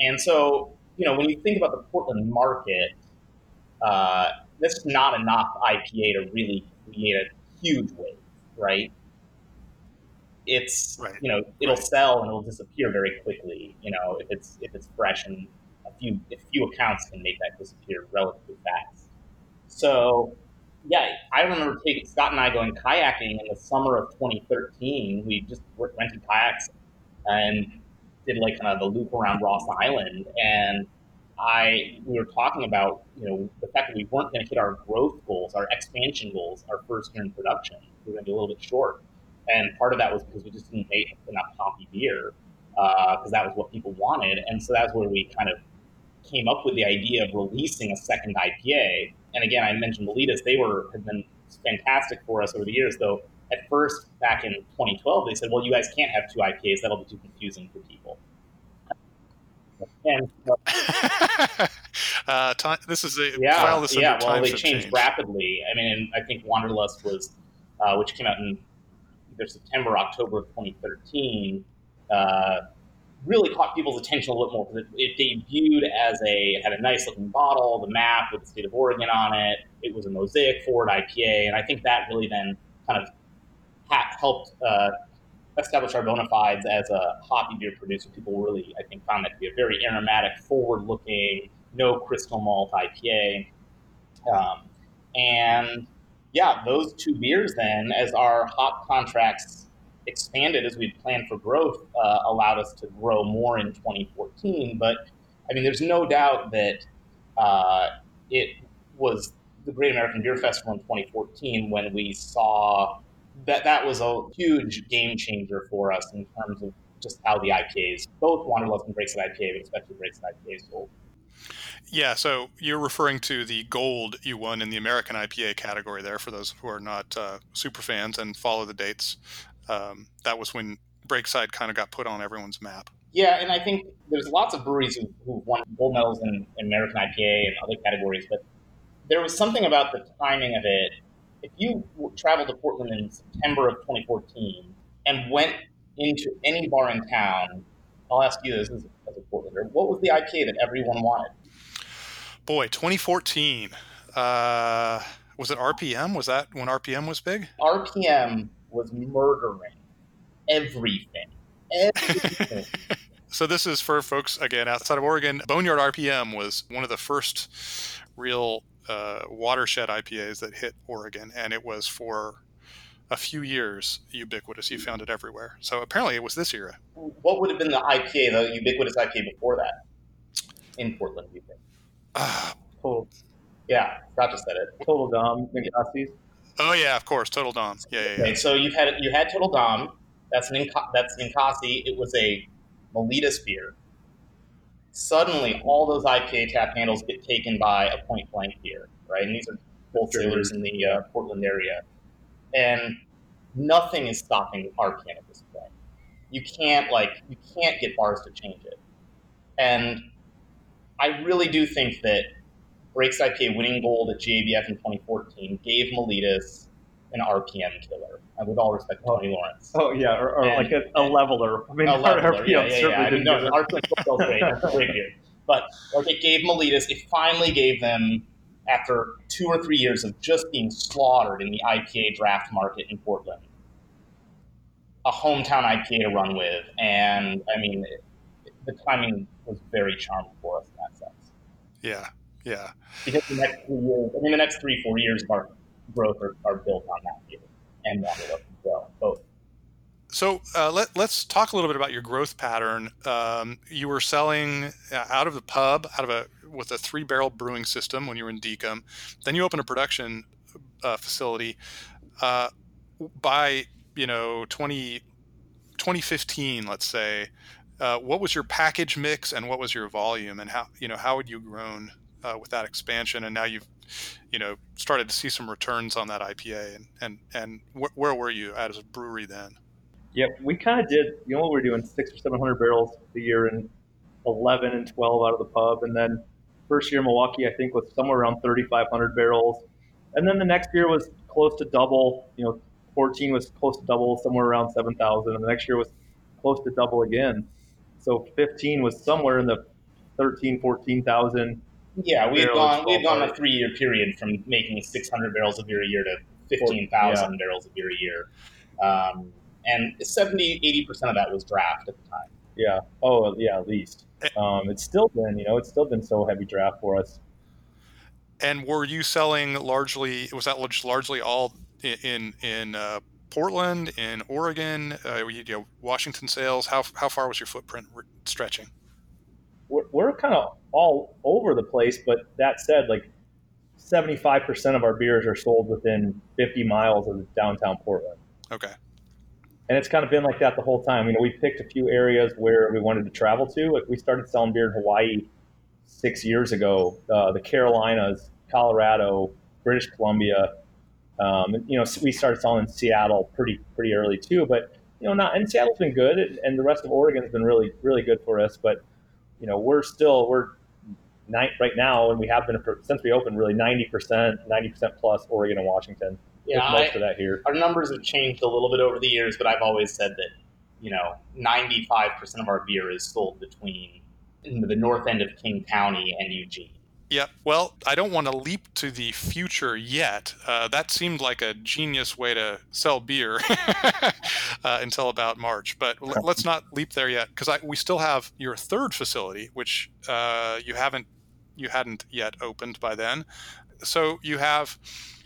And so, you know, when you think about the Portland market, uh, that's not enough IPA to really create a huge wave, right? it's right. you know it'll right. sell and it'll disappear very quickly. You know if it's if it's fresh and a few a few accounts can make that disappear relatively fast. So yeah, I remember taking Scott and I going kayaking in the summer of 2013. We just rented kayaks and did like kind of the loop around Ross Island and. I we were talking about you know the fact that we weren't going to hit our growth goals, our expansion goals, our first year in production. We are going to be a little bit short, and part of that was because we just didn't make enough hoppy beer because uh, that was what people wanted. And so that's where we kind of came up with the idea of releasing a second IPA. And again, I mentioned Maletis; they were have been fantastic for us over the years. Though at first, back in 2012, they said, "Well, you guys can't have two IPAs; that'll be too confusing for people." And uh, time, this is a yeah, file this yeah. Well, they changed, changed, rapidly. I mean, I think Wanderlust was, uh, which came out in either September, October of 2013, uh, really caught people's attention a little more because it, it, debuted as a had a nice looking bottle, the map with the state of Oregon on it. It was a mosaic forward IPA, and I think that really then kind of ha- helped uh, establish our bona fides as a hoppy beer producer. People really, I think, found that to be a very aromatic, forward looking, no crystal malt IPA. Um, and yeah, those two beers then, as our hop contracts expanded as we planned for growth, uh, allowed us to grow more in 2014. But I mean, there's no doubt that uh, it was the Great American Beer Festival in 2014 when we saw that that was a huge game changer for us in terms of just how the IPAs, both Wanderlust and Breaks Breakside IPA, but especially Breaks Breakside IPA, sold. Yeah, so you're referring to the gold you won in the American IPA category there for those who are not uh, super fans and follow the dates. Um, that was when Breakside kind of got put on everyone's map. Yeah, and I think there's lots of breweries who, who won gold medals in, in American IPA and other categories, but there was something about the timing of it. If you traveled to Portland in September of 2014 and went into any bar in town, I'll ask you this as, as a Portlander, what was the IPA that everyone wanted? boy, 2014. Uh, was it RPM? Was that when RPM was big? RPM was murdering everything. Everything. so this is for folks again outside of Oregon. Boneyard RPM was one of the first real uh, watershed IPAs that hit Oregon, and it was for a few years ubiquitous. You found it everywhere. So apparently it was this era. What would have been the IPA, the ubiquitous IPA before that in Portland, do you think? Uh, Total, Yeah, Scott just said it. total Dom Ninkasi. oh yeah, of course, Total Dom. Yeah, yeah, yeah. Okay, so you had you had Total Dom. That's an Inca- that's Ninkasi. It was a Maletis beer. Suddenly, all those IPA tap handles get taken by a Point Blank beer, right? And these are wholesalers in the uh, Portland area, and nothing is stopping RPM at this point. You can't like you can't get bars to change it, and I really do think that Breaks IPA winning gold at GABF in 2014 gave Maletis an RPM killer. And with all respect to Tony oh. Lawrence. Oh yeah, or, or And- like a, a leveler. I mean, A our leveler, RPM yeah, yeah, yeah. certainly I mean, didn't no, do the. RPM football's great, great beer. But like it gave Maletis, it finally gave them after two or three years of just being slaughtered in the IPA draft market in Portland, a hometown IPA to run with, and I mean, it, the timing was very charming for us in that sense. Yeah, yeah. Because the next three years, I mean, the next three four years of our growth are, are built on that beer and Wanderlust as well. Both. So uh, let, let's talk a little bit about your growth pattern. Um, you were selling uh, out of the pub, out of a with a three barrel brewing system when you were in Dekum. Then you opened a production uh, facility. Uh, by you know 20, 2015, let's say, uh, what was your package mix and what was your volume and how you know how had you grown uh, with that expansion? And now you've you know started to see some returns on that IPA and and and wh- where were you at as a brewery then? Yeah, we kind of did. You know, we were doing six or seven hundred barrels a year, in eleven and twelve out of the pub, and then first year in Milwaukie, I think, was somewhere around thirty five hundred barrels, and then the next year was close to double. You know, fourteen was close to double, somewhere around seven thousand, and the next year was close to double again. So fifteen was somewhere in the 13, 14,000. Yeah, we had gone we had gone a three year period from making six hundred barrels of beer a year to fifteen thousand barrels of beer a year, um, and 70 80 percent of that was draft at the time. Yeah. Oh, yeah, at least. Um, it's still been, you know, it's still been so heavy draft for us. And were you selling largely? Was that largely all in in uh, Portland, in Oregon, uh, you know, Washington sales? How how far was your footprint re- stretching? We're, we're kind of all over the place. But that said, like 75% of our beers are sold within 50 miles of downtown Portland. Okay, And it's kind of been like that the whole time. You know, we picked a few areas where we wanted to travel to. Like we started selling beer in Hawaii six years ago, uh, the Carolinas, Colorado, British Columbia. Um, and, you know, we started selling in Seattle pretty pretty early too. But you know, not and Seattle's been good, and the rest of Oregon's been really really good for us. But you know, we're still we're night right now, and we have been for, since we opened really ninety percent, ninety percent plus Oregon and Washington. Yeah, most I- of that here. our numbers have changed a little bit over the years, but I've always said that you know ninety five percent of our beer is sold between the north end of King County and Eugene. Yeah. Well, I don't want to leap to the future yet. Uh, that seemed like a genius way to sell beer uh, until about March. But l- let's not leap there yet, because we still have your third facility, which uh, you haven't you hadn't yet opened by then. So you have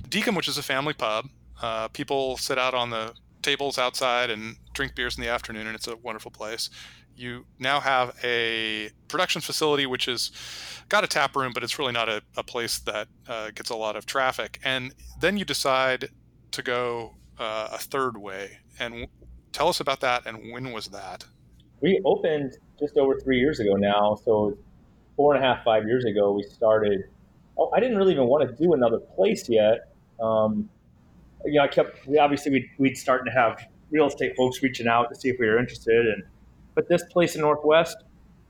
Dekum, which is a family pub. Uh, people sit out on the tables outside and drink beers in the afternoon, and it's a wonderful place. You now have a production facility, which has got a tap room, but it's really not a, a place that uh, gets a lot of traffic. And then you decide to go uh, a third way. And w- tell us about that, and when was that? we opened just over three years ago now. So four and a half, five years ago, we started. Oh, I didn't really even want to do another place yet. Um, you know, I kept. We obviously we'd, we'd starting to have real estate folks reaching out to see if we were interested, and but this place in Northwest,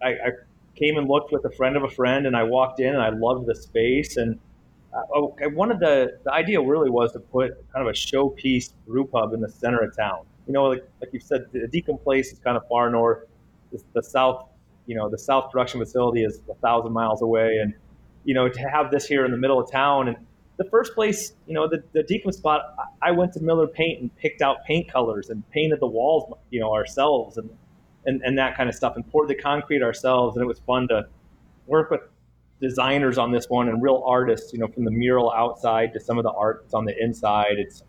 I, I came and looked with a friend of a friend, and I walked in and I loved the space, and I, I wanted the the idea really was to put kind of a showpiece brew pub in the center of town. You know, like like you said, the Dekum Place is kind of far north. The, the south, you know, the south production facility is a thousand miles away, and you know, to have this here in the middle of town and the first place, you know, the, the Dekum spot, I went to Miller Paint and picked out paint colors and painted the walls, you know, ourselves and, and, and that kind of stuff and poured the concrete ourselves. And it was fun to work with designers on this one and real artists, you know, from the mural outside to some of the art that's on the inside. It's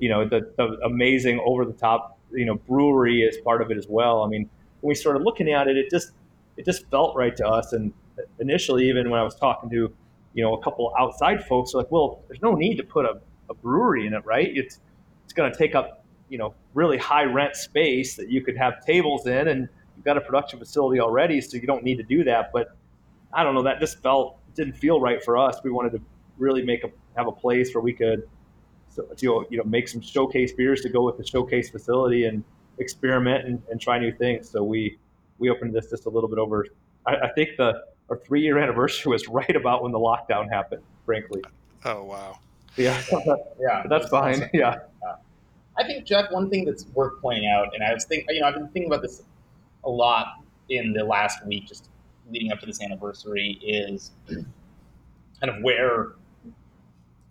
you know, the, the amazing over the top, you know, brewery is part of it as well. I mean, when we started looking at it, it just it just felt right to us. And initially, even when I was talking to, you know, a couple outside folks, like, well, there's no need to put a, a brewery in it, right? It's it's going to take up, you know, really high rent space that you could have tables in, and you've got a production facility already, so you don't need to do that. But I don't know, that just felt didn't feel right for us. We wanted to really make a have a place where we could, so, you know, make some showcase beers to go with the showcase facility and experiment and, and try new things. So we we opened this just a little bit over. I, I think the our three year anniversary was right about when the lockdown happened. Frankly. Oh wow. Yeah. yeah. That's fine. Awesome. Yeah. I think Jeff, one thing that's worth pointing out, and I was thinking, you know, I've been thinking about this a lot in the last week, just leading up to this anniversary, is kind of where,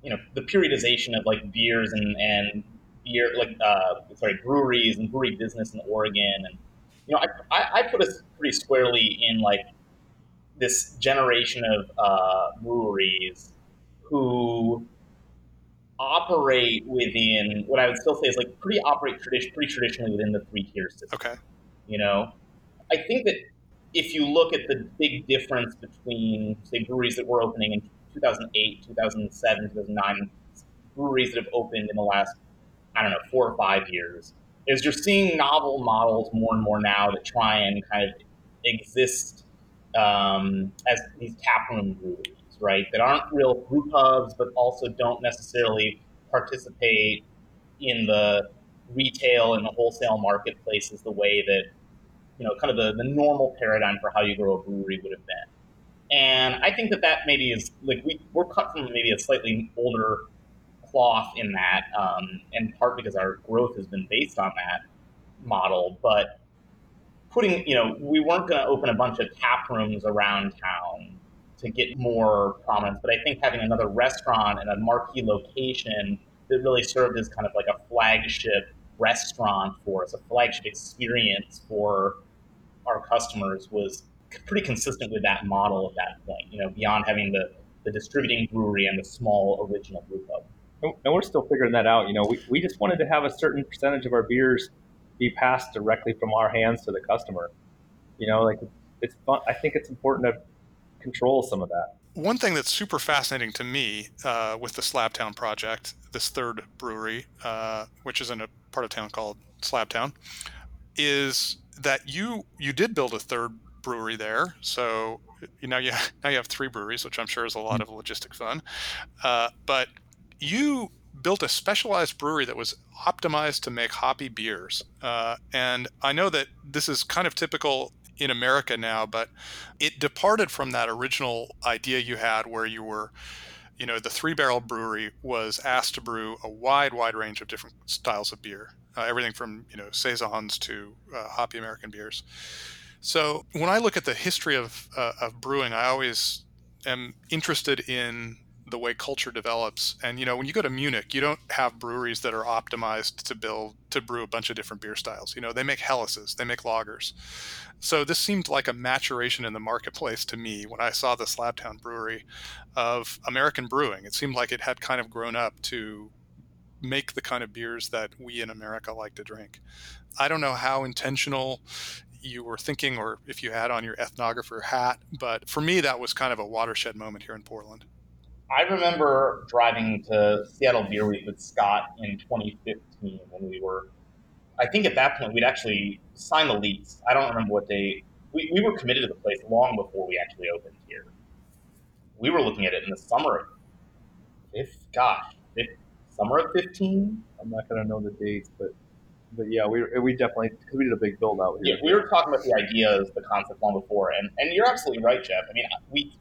you know, the periodization of like beers and and beer, like uh, sorry, breweries and brewery business in Oregon, and you know, I I, I put us pretty squarely in like this generation of uh, breweries who operate within what I would still say is like pretty operate tradition, pretty traditionally within the three tier system. Okay. You know, I think that if you look at the big difference between say breweries that were opening in 2008, 2007, 2009, breweries that have opened in the last I don't know four or five years, is you're seeing novel models more and more now that try and kind of exist um, as these taproom breweries right? That aren't real brew pubs, but also don't necessarily participate in the retail and the wholesale marketplaces the way that you know kind of the, the normal paradigm for how you grow a brewery would have been. And I think that that maybe is like we, we're cut from maybe a slightly older cloth in that, um, in part because our growth has been based on that model. But putting, you know, we weren't going to open a bunch of tap rooms around town to get more prominence. But I think having another restaurant and a marquee location that really served as kind of like a flagship restaurant for us, a flagship experience for our customers was pretty consistent with that model at that point, you know, beyond having the, the distributing brewery and the small original brew pub. And we're still figuring that out. You know, we, we just wanted to have a certain percentage of our beers be passed directly from our hands to the customer. You know, like it's fun. I think it's important to control some of that. One thing that's super fascinating to me uh, with the Slabtown project, this third brewery, uh, which is in a part of town called Slabtown, is that you you did build a third brewery there. So you know you now you have three breweries, which I'm sure is a lot of logistic fun. Uh, but you built a specialized brewery that was optimized to make hoppy beers. Uh, and I know that this is kind of typical in America now, but it departed from that original idea you had where you were, you know, the three barrel brewery was asked to brew a wide, wide range of different styles of beer, uh, everything from, you know, Saisons to uh, hoppy American beers. So when I look at the history of, uh, of brewing, I always am interested in the way culture develops. And you know, when you go to Munich, you don't have breweries that are optimized to build to brew a bunch of different beer styles. You know, they make Helleses, they make lagers. So this seemed like a maturation in the marketplace to me when I saw the Slabtown Brewery of American brewing. It seemed like it had kind of grown up to make the kind of beers that we in America like to drink. I don't know how intentional you were thinking or if you had on your ethnographer hat, but for me that was kind of a watershed moment here in Portland. I remember driving to Seattle Beer Week with Scott in 2015 when we were, I think at that point we'd actually signed the lease. I don't remember what day. We, we were committed to the place long before we actually opened here. We were looking at it in the summer of, if gosh, if, summer of 15. I'm not going to know the dates, but but yeah, we we definitely because we did a big build out here. Yeah, we were talking about the ideas, the concept long before, and and you're absolutely right, Jeff. I mean, we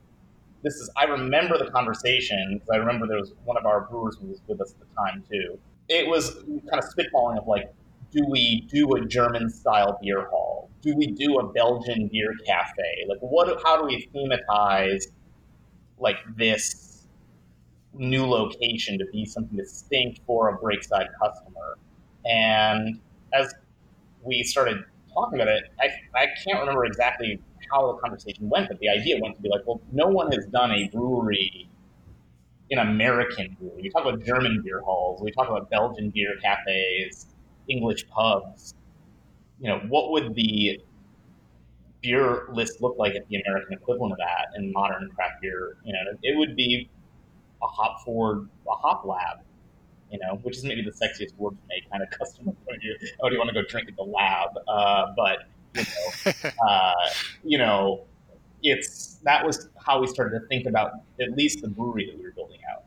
this is I remember the conversation because I remember there was one of our brewers who was with us at the time too. It was kind of spitballing of like, do we do a German style beer hall? Do we do a Belgian beer cafe? Like, what? How do we thematize like this new location to be something distinct for a Breakside customer? And as we started talking about it, I, I can't remember exactly how the conversation went, but the idea went to be like, well, no one has done a brewery an American brewery. We talk about German beer halls. We talk about Belgian beer cafes, English pubs. You know, what would the beer list look like at the American equivalent of that in modern craft beer? You know, it would be a hop forward, a hop lab. You know, which is maybe the sexiest word from a kind of view. Oh, do you want to go drink at the lab? Uh, but you know, uh, you know, it's that was how we started to think about at least the brewery that we were building out.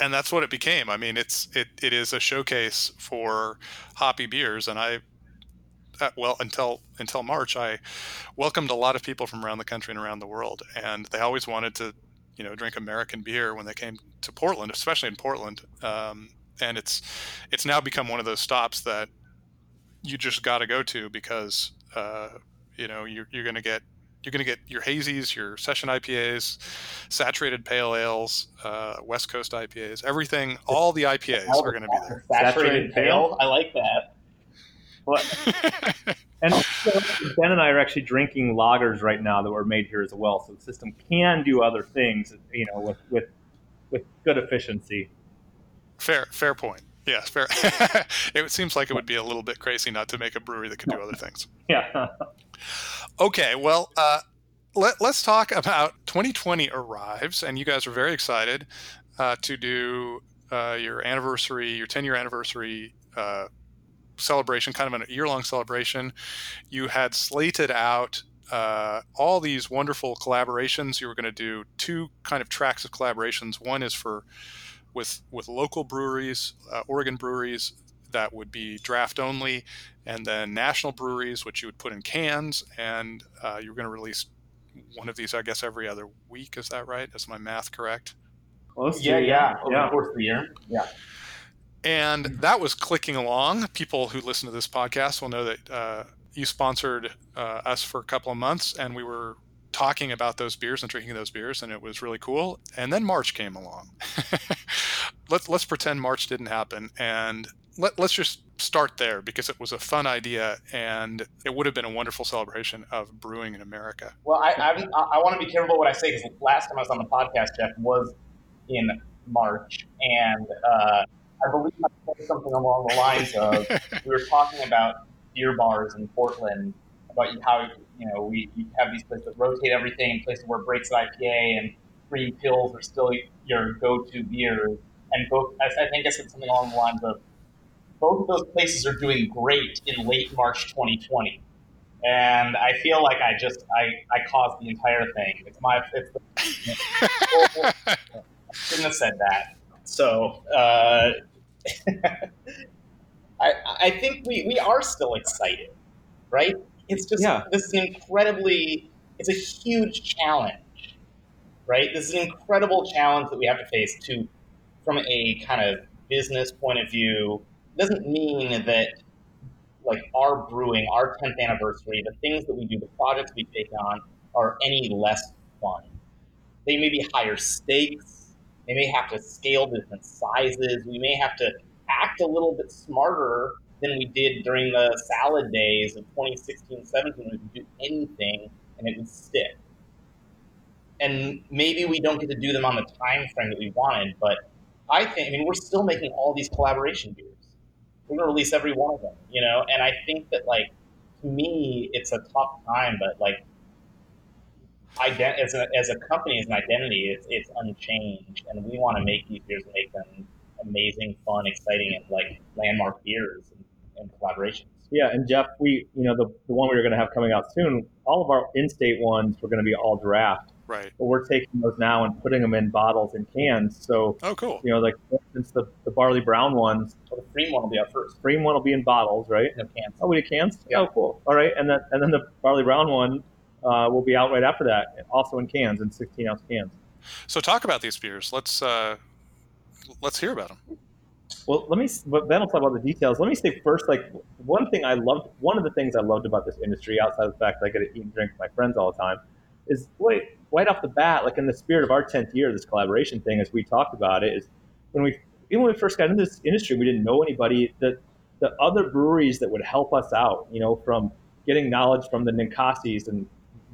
And that's what it became. I mean, it's it, it is a showcase for hoppy beers, and I uh, well until until March, I welcomed a lot of people from around the country and around the world, and they always wanted to you know drink American beer when they came to Portland, especially in Portland. Um, and it's it's now become one of those stops that you just got to go to because uh, you know you're, you're going to get you're going to get your hazies, your session IPAs, saturated pale ales, uh, West Coast IPAs, everything. All the IPAs are going to be there. Saturated pale, I like that. What? and Ben and I are actually drinking lagers right now that were made here as well. So the system can do other things, you know, with with with good efficiency. Fair, fair point. Yes, fair. it seems like it would be a little bit crazy not to make a brewery that could do other things. Yeah. okay, well, uh, let, us talk about 2020 arrives, and you guys are very excited uh, to do uh, your anniversary, your 10 year anniversary uh, celebration, kind of a year long celebration. You had slated out uh, all these wonderful collaborations. You were going to do two kind of tracks of collaborations. One is for with with local breweries, uh, Oregon breweries that would be draft only, and then national breweries, which you would put in cans, and uh, you're going to release one of these, I guess, every other week. Is that right? Is my math correct? Close yeah, yeah, over yeah. the course of the year. Yeah. And that was clicking along. People who listen to this podcast will know that uh, you sponsored uh, us for a couple of months, and we were talking about those beers and drinking those beers, and it was really cool. And then March came along. let's let's pretend March didn't happen, and let, let's just start there because it was a fun idea, and it would have been a wonderful celebration of brewing in America. Well, I I, I want to be careful what I say because last time I was on the podcast, Jeff was in March, and uh, I believe I said something along the lines of we were talking about beer bars in Portland about how you know we, we have these places that rotate everything, places where Breaks IPA and Green Pills are still your go-to beers. And both, I, I think I said something along the lines of both of those places are doing great in late March 2020. And I feel like I just I, I caused the entire thing. It's my it's the, I shouldn't have said that. So uh, I I think we, we are still excited, right? It's just yeah. this is an incredibly it's a huge challenge, right? This is an incredible challenge that we have to face to from a kind of business point of view. Doesn't mean that like our brewing, our 10th anniversary, the things that we do, the projects we take on are any less fun. They may be higher stakes. They may have to scale different sizes. We may have to act a little bit smarter than we did during the salad days of 2016 17 we could do anything and it would stick and maybe we don't get to do them on the time frame that we wanted but i think i mean we're still making all these collaboration beers we're going to release every one of them you know and i think that like to me it's a tough time but like ident- as, a, as a company as an identity it's, it's unchanged and we want to make these beers and make them amazing fun exciting and like landmark beers and collaborations. Yeah, and Jeff, we you know the, the one we are going to have coming out soon. All of our in-state ones were going to be all draft. Right. But we're taking those now and putting them in bottles and cans. So oh, cool. You know, like for instance, the, the barley brown ones. Well, the cream one will be out first. Cream one will be in bottles, right? No cans. Oh, we did cans. Yeah. Oh, cool. All right, and then and then the barley brown one uh, will be out right after that, also in cans, in 16 ounce cans. So talk about these beers. Let's uh, let's hear about them. Well, let me. But then I'll talk about the details. Let me say first, like one thing I loved. One of the things I loved about this industry, outside of the fact that I get to eat and drink with my friends all the time, is wait, right off the bat, like in the spirit of our tenth year, this collaboration thing, as we talked about it, is when we even when we first got into this industry, we didn't know anybody. The the other breweries that would help us out, you know, from getting knowledge from the Ninkasis and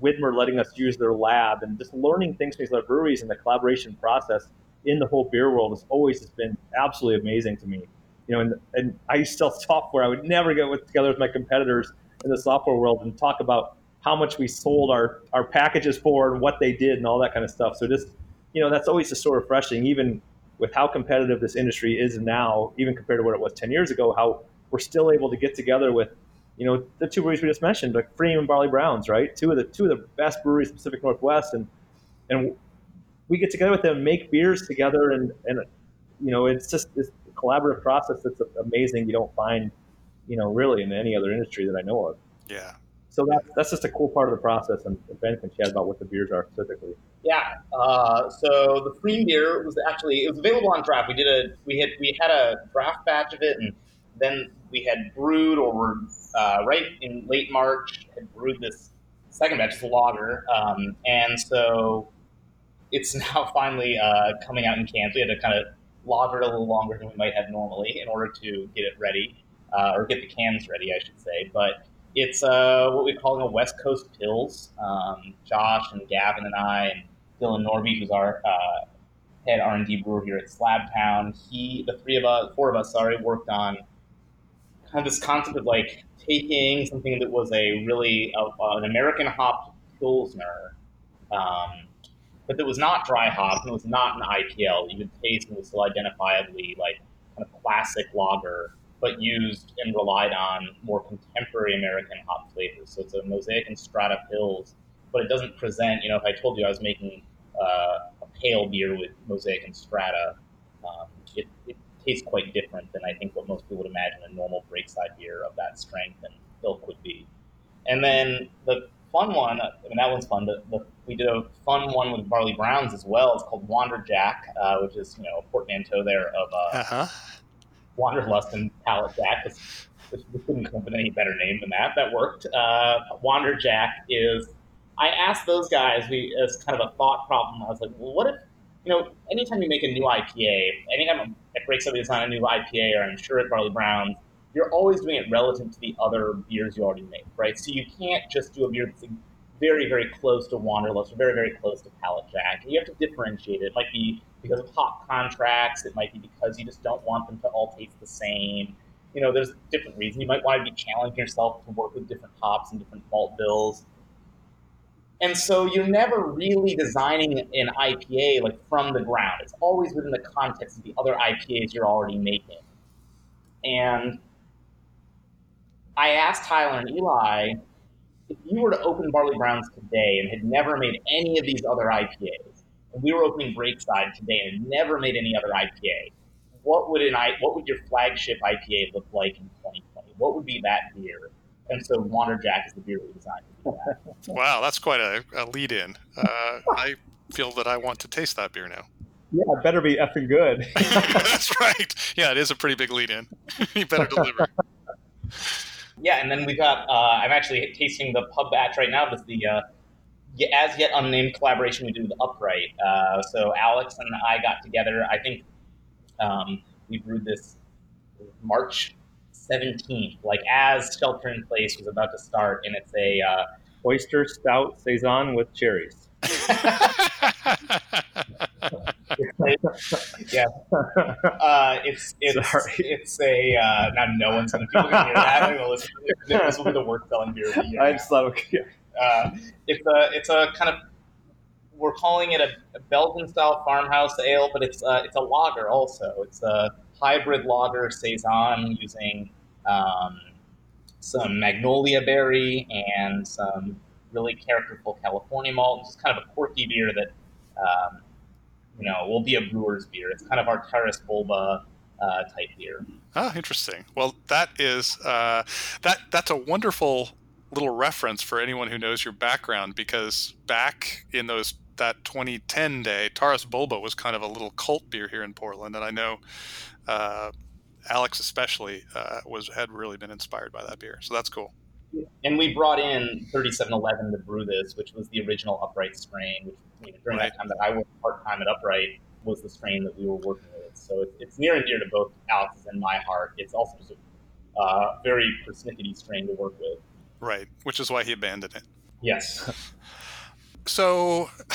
Widmer letting us use their lab and just learning things from these other breweries and the collaboration process in the whole beer world has always been absolutely amazing to me. You know, and, and I used to sell software. I would never get with, together with my competitors in the software world and talk about how much we sold our, our packages for and what they did and all that kind of stuff. So just, you know, that's always just so refreshing, even with how competitive this industry is now, even compared to what it was 10 years ago, how we're still able to get together with, you know, the two breweries we just mentioned, like Pfriem and Barley Browns, right? Two of the two of the best breweries in Pacific Northwest. And, and we get together with them, make beers together, and and you know it's just this collaborative process that's amazing. You don't find, you know, really in any other industry that I know of. Yeah. So that's that's just a cool part of the process, and Ben can chat about what the beers are specifically. Yeah. Uh, so the Pfriem beer was actually it was available on draft. We did a we had we had a draft batch of it, and then we had brewed or uh, right in late March had brewed this second batch, the lager, um, and so it's now finally uh, coming out in cans. We had to kind of lager it a little longer than we might have normally in order to get it ready, uh, or get the cans ready, I should say. But it's uh, what we're calling a West Coast Pils. Um, Josh and Gavin and I and Dylan Norby, who's our uh, head R&D brewer here at Slabtown, he, the three of us, four of us, sorry, worked on kind of this concept of like taking something that was a really uh, an American hop pilsner um, but that was not dry hop and it was not an IPL. You could taste and was still identifiably like kind of classic lager, but used and relied on more contemporary American hop flavors. So it's a Mosaic and Strata Pils, but it doesn't present. You know, if I told you I was making uh, a pale beer with Mosaic and Strata, um, it, it tastes quite different than I think what most people would imagine a normal breakside beer of that strength and ilk would be. And then the fun one, I mean, that one's fun. The, the, we did a fun one with Barley Browns as well. It's called Wanderjack, uh, which is, you know, a portmanteau there of uh, uh-huh. Wanderlust and Pallet Jack. We couldn't come up with any better name than that. That worked. Uh, Wanderjack is, I asked those guys we as kind of a thought problem. I was like, well, what if, you know, anytime you make a new IPA, anytime it breaks up on a new IPA or I'm sure at Barley Brown, you're always doing it relative to the other beers you already make, right? So you can't just do a beer that's very, very close to Wanderlust or very, very close to Pallet Jack. You have to differentiate it. It might be because of hop contracts. It might be because you just don't want them to all taste the same. You know, there's different reasons. You might want to be challenging yourself to work with different hops and different malt bills. And so you're never really designing an IPA like from the ground. It's always within the context of the other IPAs you're already making. And I asked Tyler and Eli if you were to open Barley Browns today and had never made any of these other IPAs, and we were opening Breakside today and had never made any other IPA, what would an I, what would your flagship IPA look like in 2020? What would be that beer? And so Wanderjack is the beer we designed. wow, that's quite a, a lead in. Uh, I feel that I want to taste that beer now. Yeah, it better be effing good. that's right. Yeah, it is a pretty big lead in. you better deliver. Yeah, and then we got. Uh, I'm actually tasting the pub batch right now. This the uh, as yet unnamed collaboration we do with Upright. Uh, so Alex and I got together. I think um, we brewed this March 17th, like as Shelter in Place was about to start, and it's a uh, oyster stout saison with cherries. yeah, uh, it's it's Sorry. it's a uh, now no one's gonna people gonna hear that. They're listen. This will be the worst selling beer. Of I just thought okay. Uh, it's a it's a kind of we're calling it a, a Belgian style farmhouse ale, but it's uh, it's a lager also. It's a hybrid lager saison using um, some magnolia berry and some really characterful California malt. Just kind of a quirky beer that um, you know will be a brewer's beer. It's kind of our Taras Boulba uh, type beer. Oh, interesting. Well, that is uh, that that's a wonderful little reference for anyone who knows your background because back in those that 2010 day, Taras Boulba was kind of a little cult beer here in Portland, and I know uh, Alex especially uh, was had really been inspired by that beer. So that's cool. And we brought in 3711 to brew this, which was the original Upright strain, which you know, during right. that time that I worked part time at Upright was the strain that we were working with. So it, it's near and dear to both Alex's and my heart. It's also just a uh, very persnickety strain to work with. Right, which is why he abandoned it. Yes. so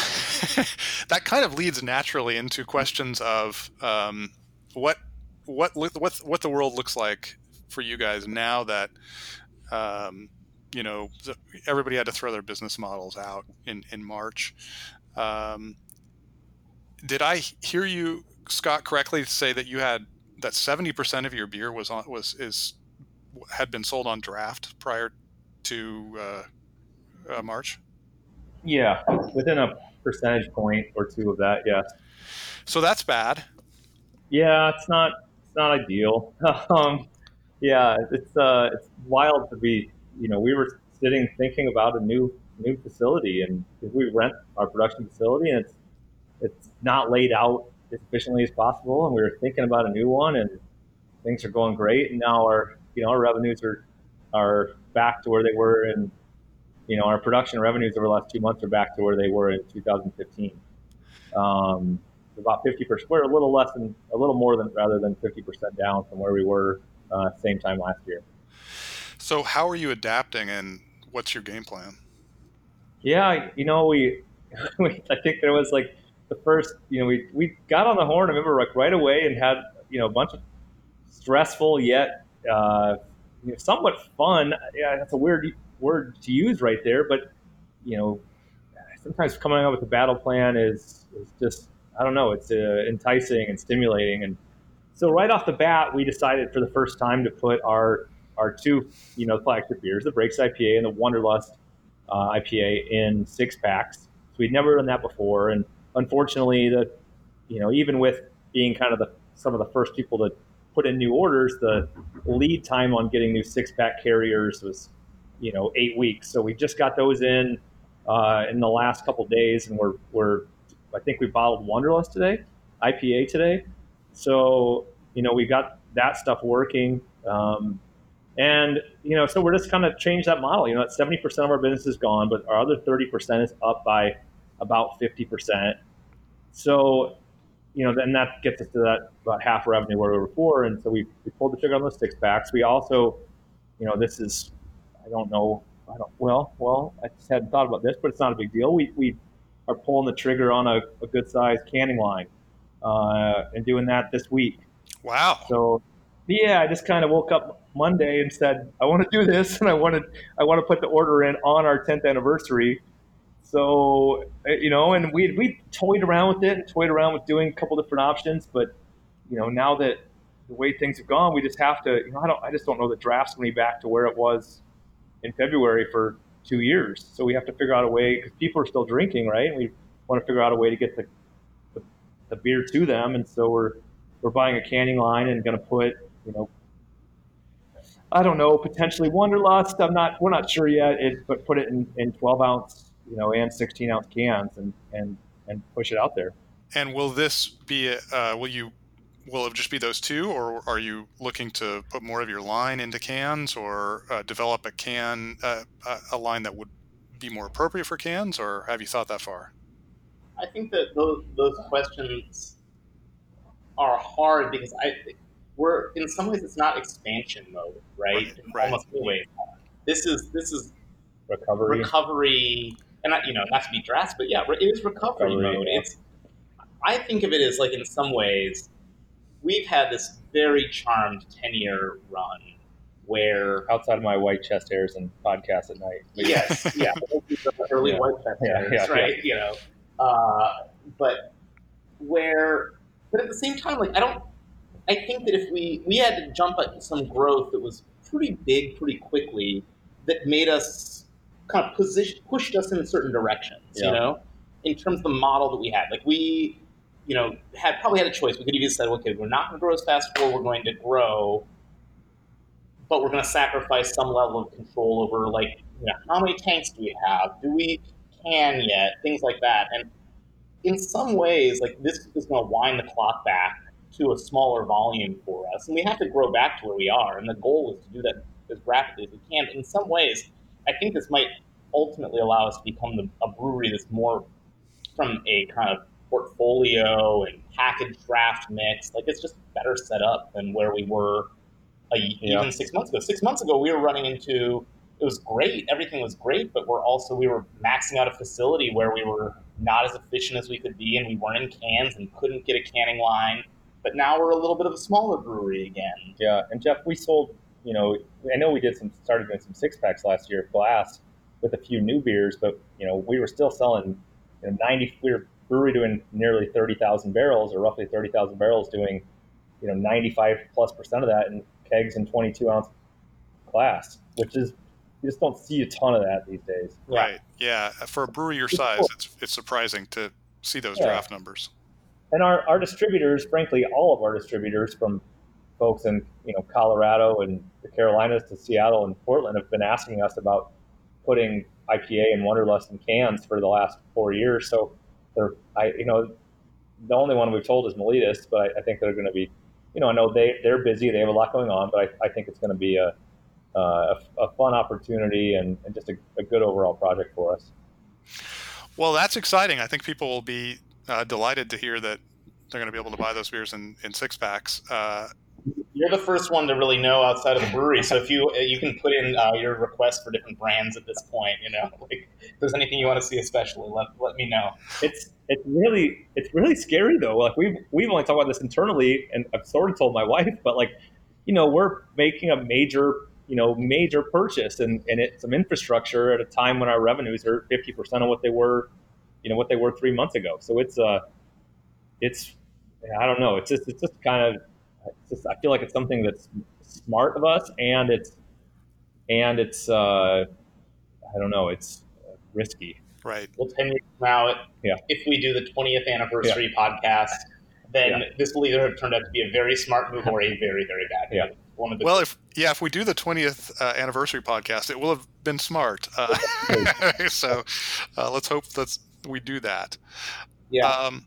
that kind of leads naturally into questions of um, what what what what the world looks like for you guys now that um, you know everybody had to throw their business models out in in March. Um, did I hear you, Scott, correctly say that you had that seventy percent of your beer was on was is had been sold on draft prior to uh, uh, March? Yeah, within a percentage point or two of that, yes. So that's bad. Yeah, it's not it's not ideal. um, yeah, it's uh, it's wild to be. You know, we were sitting thinking about a new new facility, and we rent our production facility, and it's it's not laid out as efficiently as possible, and we were thinking about a new one, and things are going great, and now our you know our revenues are are back to where they were and you know, our production revenues over the last two months are back to where they were in 2015. Um, about 50 percent. We're a little less than, a little more than, rather than 50 percent down from where we were uh, same time last year. So, how are you adapting, and what's your game plan? Yeah, you know, we, we I think there was like the first, you know, we we got on the horn. I remember like right away and had you know a bunch of stressful yet uh, you know, somewhat fun. Yeah, that's a weird word to use right there, but you know, sometimes coming up with a battle plan is is just I don't know, it's uh, enticing and stimulating, and so right off the bat, we decided for the first time to put our our two you know flagship beers, the Breaks IPA and the Wanderlust uh, IPA, in six packs. So we'd never done that before, and unfortunately, the you know even with being kind of the some of the first people to put in new orders, the lead time on getting new six pack carriers was you know eight weeks. So we just got those in uh, in the last couple days, and we're we're I think we bottled Wanderlust today, IPA today. So you know we got that stuff working. Um, and you know, so we're just kind of changed that model. You know, seventy percent of our business is gone, but our other thirty percent is up by about fifty percent. So, you know, then that gets us to that about half revenue where we were before. And so we, we pulled the trigger on those six packs. We also, you know, this is I don't know. I don't. Well, well, I just hadn't thought about this, but it's not a big deal. We we are pulling the trigger on a, a good sized canning line, uh, and doing that this week. Wow. So, yeah, I just kind of woke up Monday and said I want to do this, and I wanted I want to put the order in on our 10th anniversary. So, eh, you know, and we we toyed around with it and toyed around with doing a couple different options, but you know, now that the way things have gone, we just have to. You know, I don't. I just don't know the draft's going to be back to where it was in February for two years. So we have to figure out a way because people are still drinking, right? And we want to figure out a way to get the, the beer to them. And so we're we're buying a canning line and going to put you know I don't know potentially Wanderlust. I'm not we're not sure yet. It, but put it in, in 12 ounce you know and 16 ounce cans and and and push it out there. And will this be? Uh, will you will it just be those two, or are you looking to put more of your line into cans, or uh, develop a can uh, a line that would be more appropriate for cans, or have you thought that far? I think that those those questions are hard because I we're in some ways it's not expansion mode, right? right, right. Almost always. This is this is recovery. Recovery, and not, you know, not to be drastic, but yeah, it is recovery, recovery mode. Yeah. It's I think of it as like in some ways we've had this very charmed 10 year run where outside of my white chest hairs and podcasts at night. Yes, yeah, early yeah. white chest hairs, yeah, right? You know, uh, but where, but at the same time, like I don't, I think that if we we had to jump at some growth that was pretty big, pretty quickly, that made us kind of position pushed us in certain directions, you know, in terms of the model that we had. Like we you know, had probably had a choice. We could even said, okay, we're not going to grow as fast, or we're going to grow, but we're going to sacrifice some level of control over, like, you know, how many tanks do we have? Do we can yet? Things like that. And in some ways, like this is going to wind the clock back to a smaller volume for us, and we have to grow back to where we are. And the goal is to do that as rapidly as we can. But in some ways, I think this might ultimately allow us to become the, a brewery that's more from a kind of portfolio and package draft mix. Like it's just better set up than where we were a, yeah. even six months ago. Six months ago, we were running into it was great. Everything was great, but we're also we were maxing out a facility where we were not as efficient as we could be, and we weren't in cans and couldn't get a canning line. But now we're a little bit of a smaller brewery again. Yeah, and Jeff, we sold. You know, I know we did some started doing some six packs last year, glass, with a few new beers, but you know, we were still selling you know, ninety. We were brewery doing nearly thirty thousand barrels, or roughly thirty thousand barrels, doing you know ninety five plus percent of that in kegs and twenty two ounce glass, which is you just don't see a ton of that these days. Right. Yeah. For a brewery your size, it's it's surprising to see those Yeah. draft numbers. And our, our distributors, frankly, all of our distributors from folks in you know Colorado and the Carolinas to Seattle and Portland have been asking us about putting IPA and Wanderlust in cans for the last four years. So they're I you know the only one we've told is Maletis, but I, I think they're going to be you know I know they they're busy, they have a lot going on, but I, I think it's going to be a uh, a, a fun opportunity and, and just a, a good overall project for us. Well, that's exciting. I think people will be uh, delighted to hear that they're going to be able to buy those beers in, in six packs. Uh, You're the first one to really know outside of the brewery, so if you you can put in uh, your request for different brands at this point, you know, like if there's anything you want to see especially, let let me know. It's it's really it's really scary though. Like we've we've only talked about this internally, and I've sort of told my wife, but like, you know, we're making a major you know major purchase and and it's some infrastructure at a time when our revenues are fifty percent of what they were, you know, what they were three months ago. So it's uh, it's I don't know. It's just it's just kind of it's just I feel like it's something that's smart of us, and it's and it's uh, I don't know. It's risky. right. Well, ten years from now, Yeah. if we do the 20th anniversary podcast, then Yeah. this will either have turned out to be a very smart move or a very very bad move. Yeah. One of the Well, if yeah, if we do the twentieth uh, anniversary podcast, it will have been smart. Uh, so uh, let's hope that we do that. yeah. Um,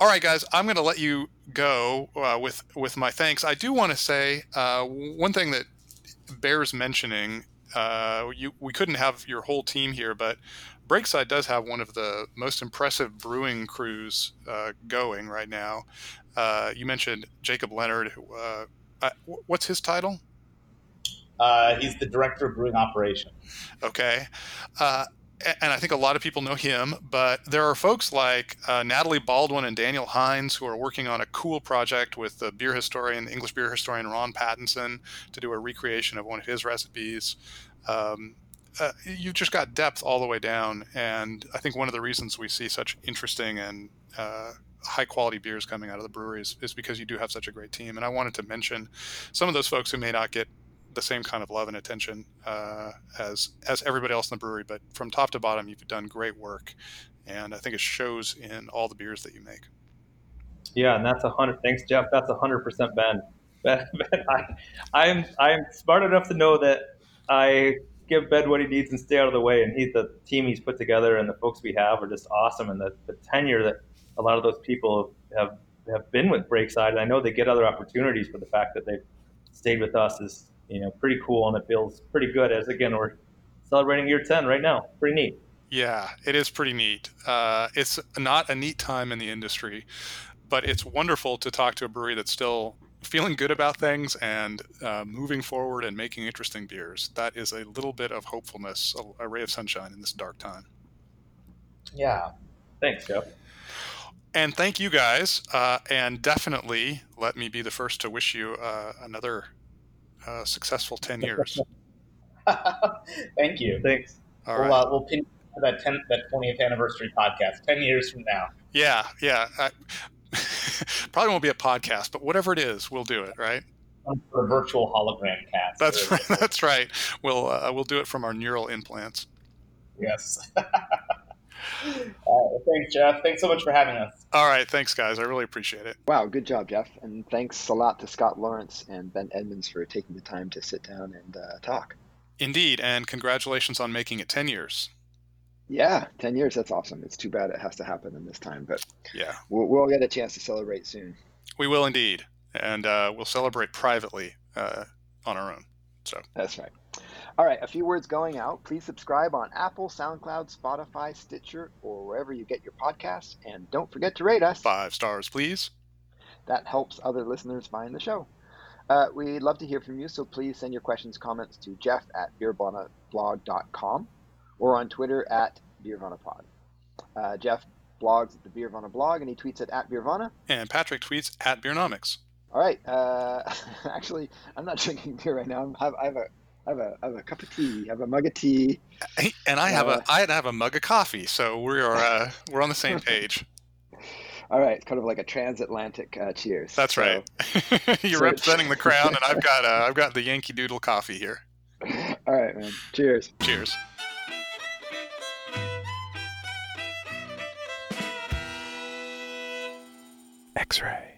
all right, guys, I'm going to let you go uh, with with my thanks. I do want to say uh, one thing that bears mentioning. Uh, you, we couldn't have your whole team here, but Breakside does have one of the most impressive brewing crews uh, going right now. Uh, you mentioned Jacob Leonard. Who, uh, uh, what's his title? Uh, he's the director of brewing operations. Okay. Uh, and I think a lot of people know him, but there are folks like uh, Natalie Baldwin and Daniel Hines who are working on a cool project with the beer historian, the English beer historian Ron Pattinson, to do a recreation of one of his recipes. Um, uh, you've just got depth all the way down, and I think one of the reasons we see such interesting and uh, high quality beers coming out of the breweries is because you do have such a great team. And I wanted to mention some of those folks who may not get the same kind of love and attention uh, as as everybody else in the brewery. But from top to bottom, you've done great work, and I think it shows in all the beers that you make. Yeah, and that's a hundred. Thanks, Jeff. That's a hundred percent Ben. I, I'm I'm smart enough to know that I give Ben what he needs and stay out of the way. And he, the team he's put together and the folks we have are just awesome. And the, the tenure that a lot of those people have have been with Breakside, and I know they get other opportunities, but the fact that they've stayed with us is you know pretty cool, and it feels pretty good. As again, we're celebrating year ten right now. Pretty neat. Yeah, it is pretty neat. Uh, it's not a neat time in the industry, but it's wonderful to talk to a brewery that's still feeling good about things and uh, moving forward and making interesting beers. That is a little bit of hopefulness, a, a ray of sunshine in this dark time. Yeah. Thanks, Jeff. And thank you guys. Uh, and definitely let me be the first to wish you uh, another uh, successful 10 years. Thank you. Thanks. All we'll, right. uh, we'll pin that 10, that 20th anniversary podcast 10 years from now. Yeah, yeah. I, probably won't be a podcast, but whatever it is, we'll do it, right? A virtual hologram cast. That's right. That's right. We'll uh, we'll do it from our neural implants. Yes. Uh, thanks, Jeff. Thanks so much for having us. All right, thanks guys. I really appreciate it. Wow, good job, Jeff. And thanks a lot to Scott Lawrence and Ben Edmunds for taking the time to sit down and uh, talk. Indeed, and congratulations on making it 10 years. Yeah, 10 years, that's awesome. It's too bad it has to happen in this time, but Yeah, we'll, we'll get a chance to celebrate soon. we will indeed, and uh, we'll celebrate privately uh, on our own. So That's right. All right, a few words going out. Please subscribe on Apple, SoundCloud, Spotify, Stitcher, or wherever you get your podcasts. And don't forget to rate us. five stars, please. That helps other listeners find the show. Uh, we'd love to hear from you, so please send your questions, comments to jeff at beervanablog.com or on Twitter at beervanapod. Uh, Jeff blogs at the Beervana blog and he tweets it at Beervana. And Patrick tweets at Beernomics. All right. Uh, actually, I'm not drinking beer right now. I'm, have, I have a I have a I have a cup of tea. I have a mug of tea. And I have Uh, a I have a mug of coffee, so we are uh, we're on the same page. All right, it's kind of like a transatlantic uh, cheers. That's So- right. You're so- representing the crown, and I've got uh, I've got the Yankee Doodle coffee here. All right, man. Cheers. Cheers. X-ray.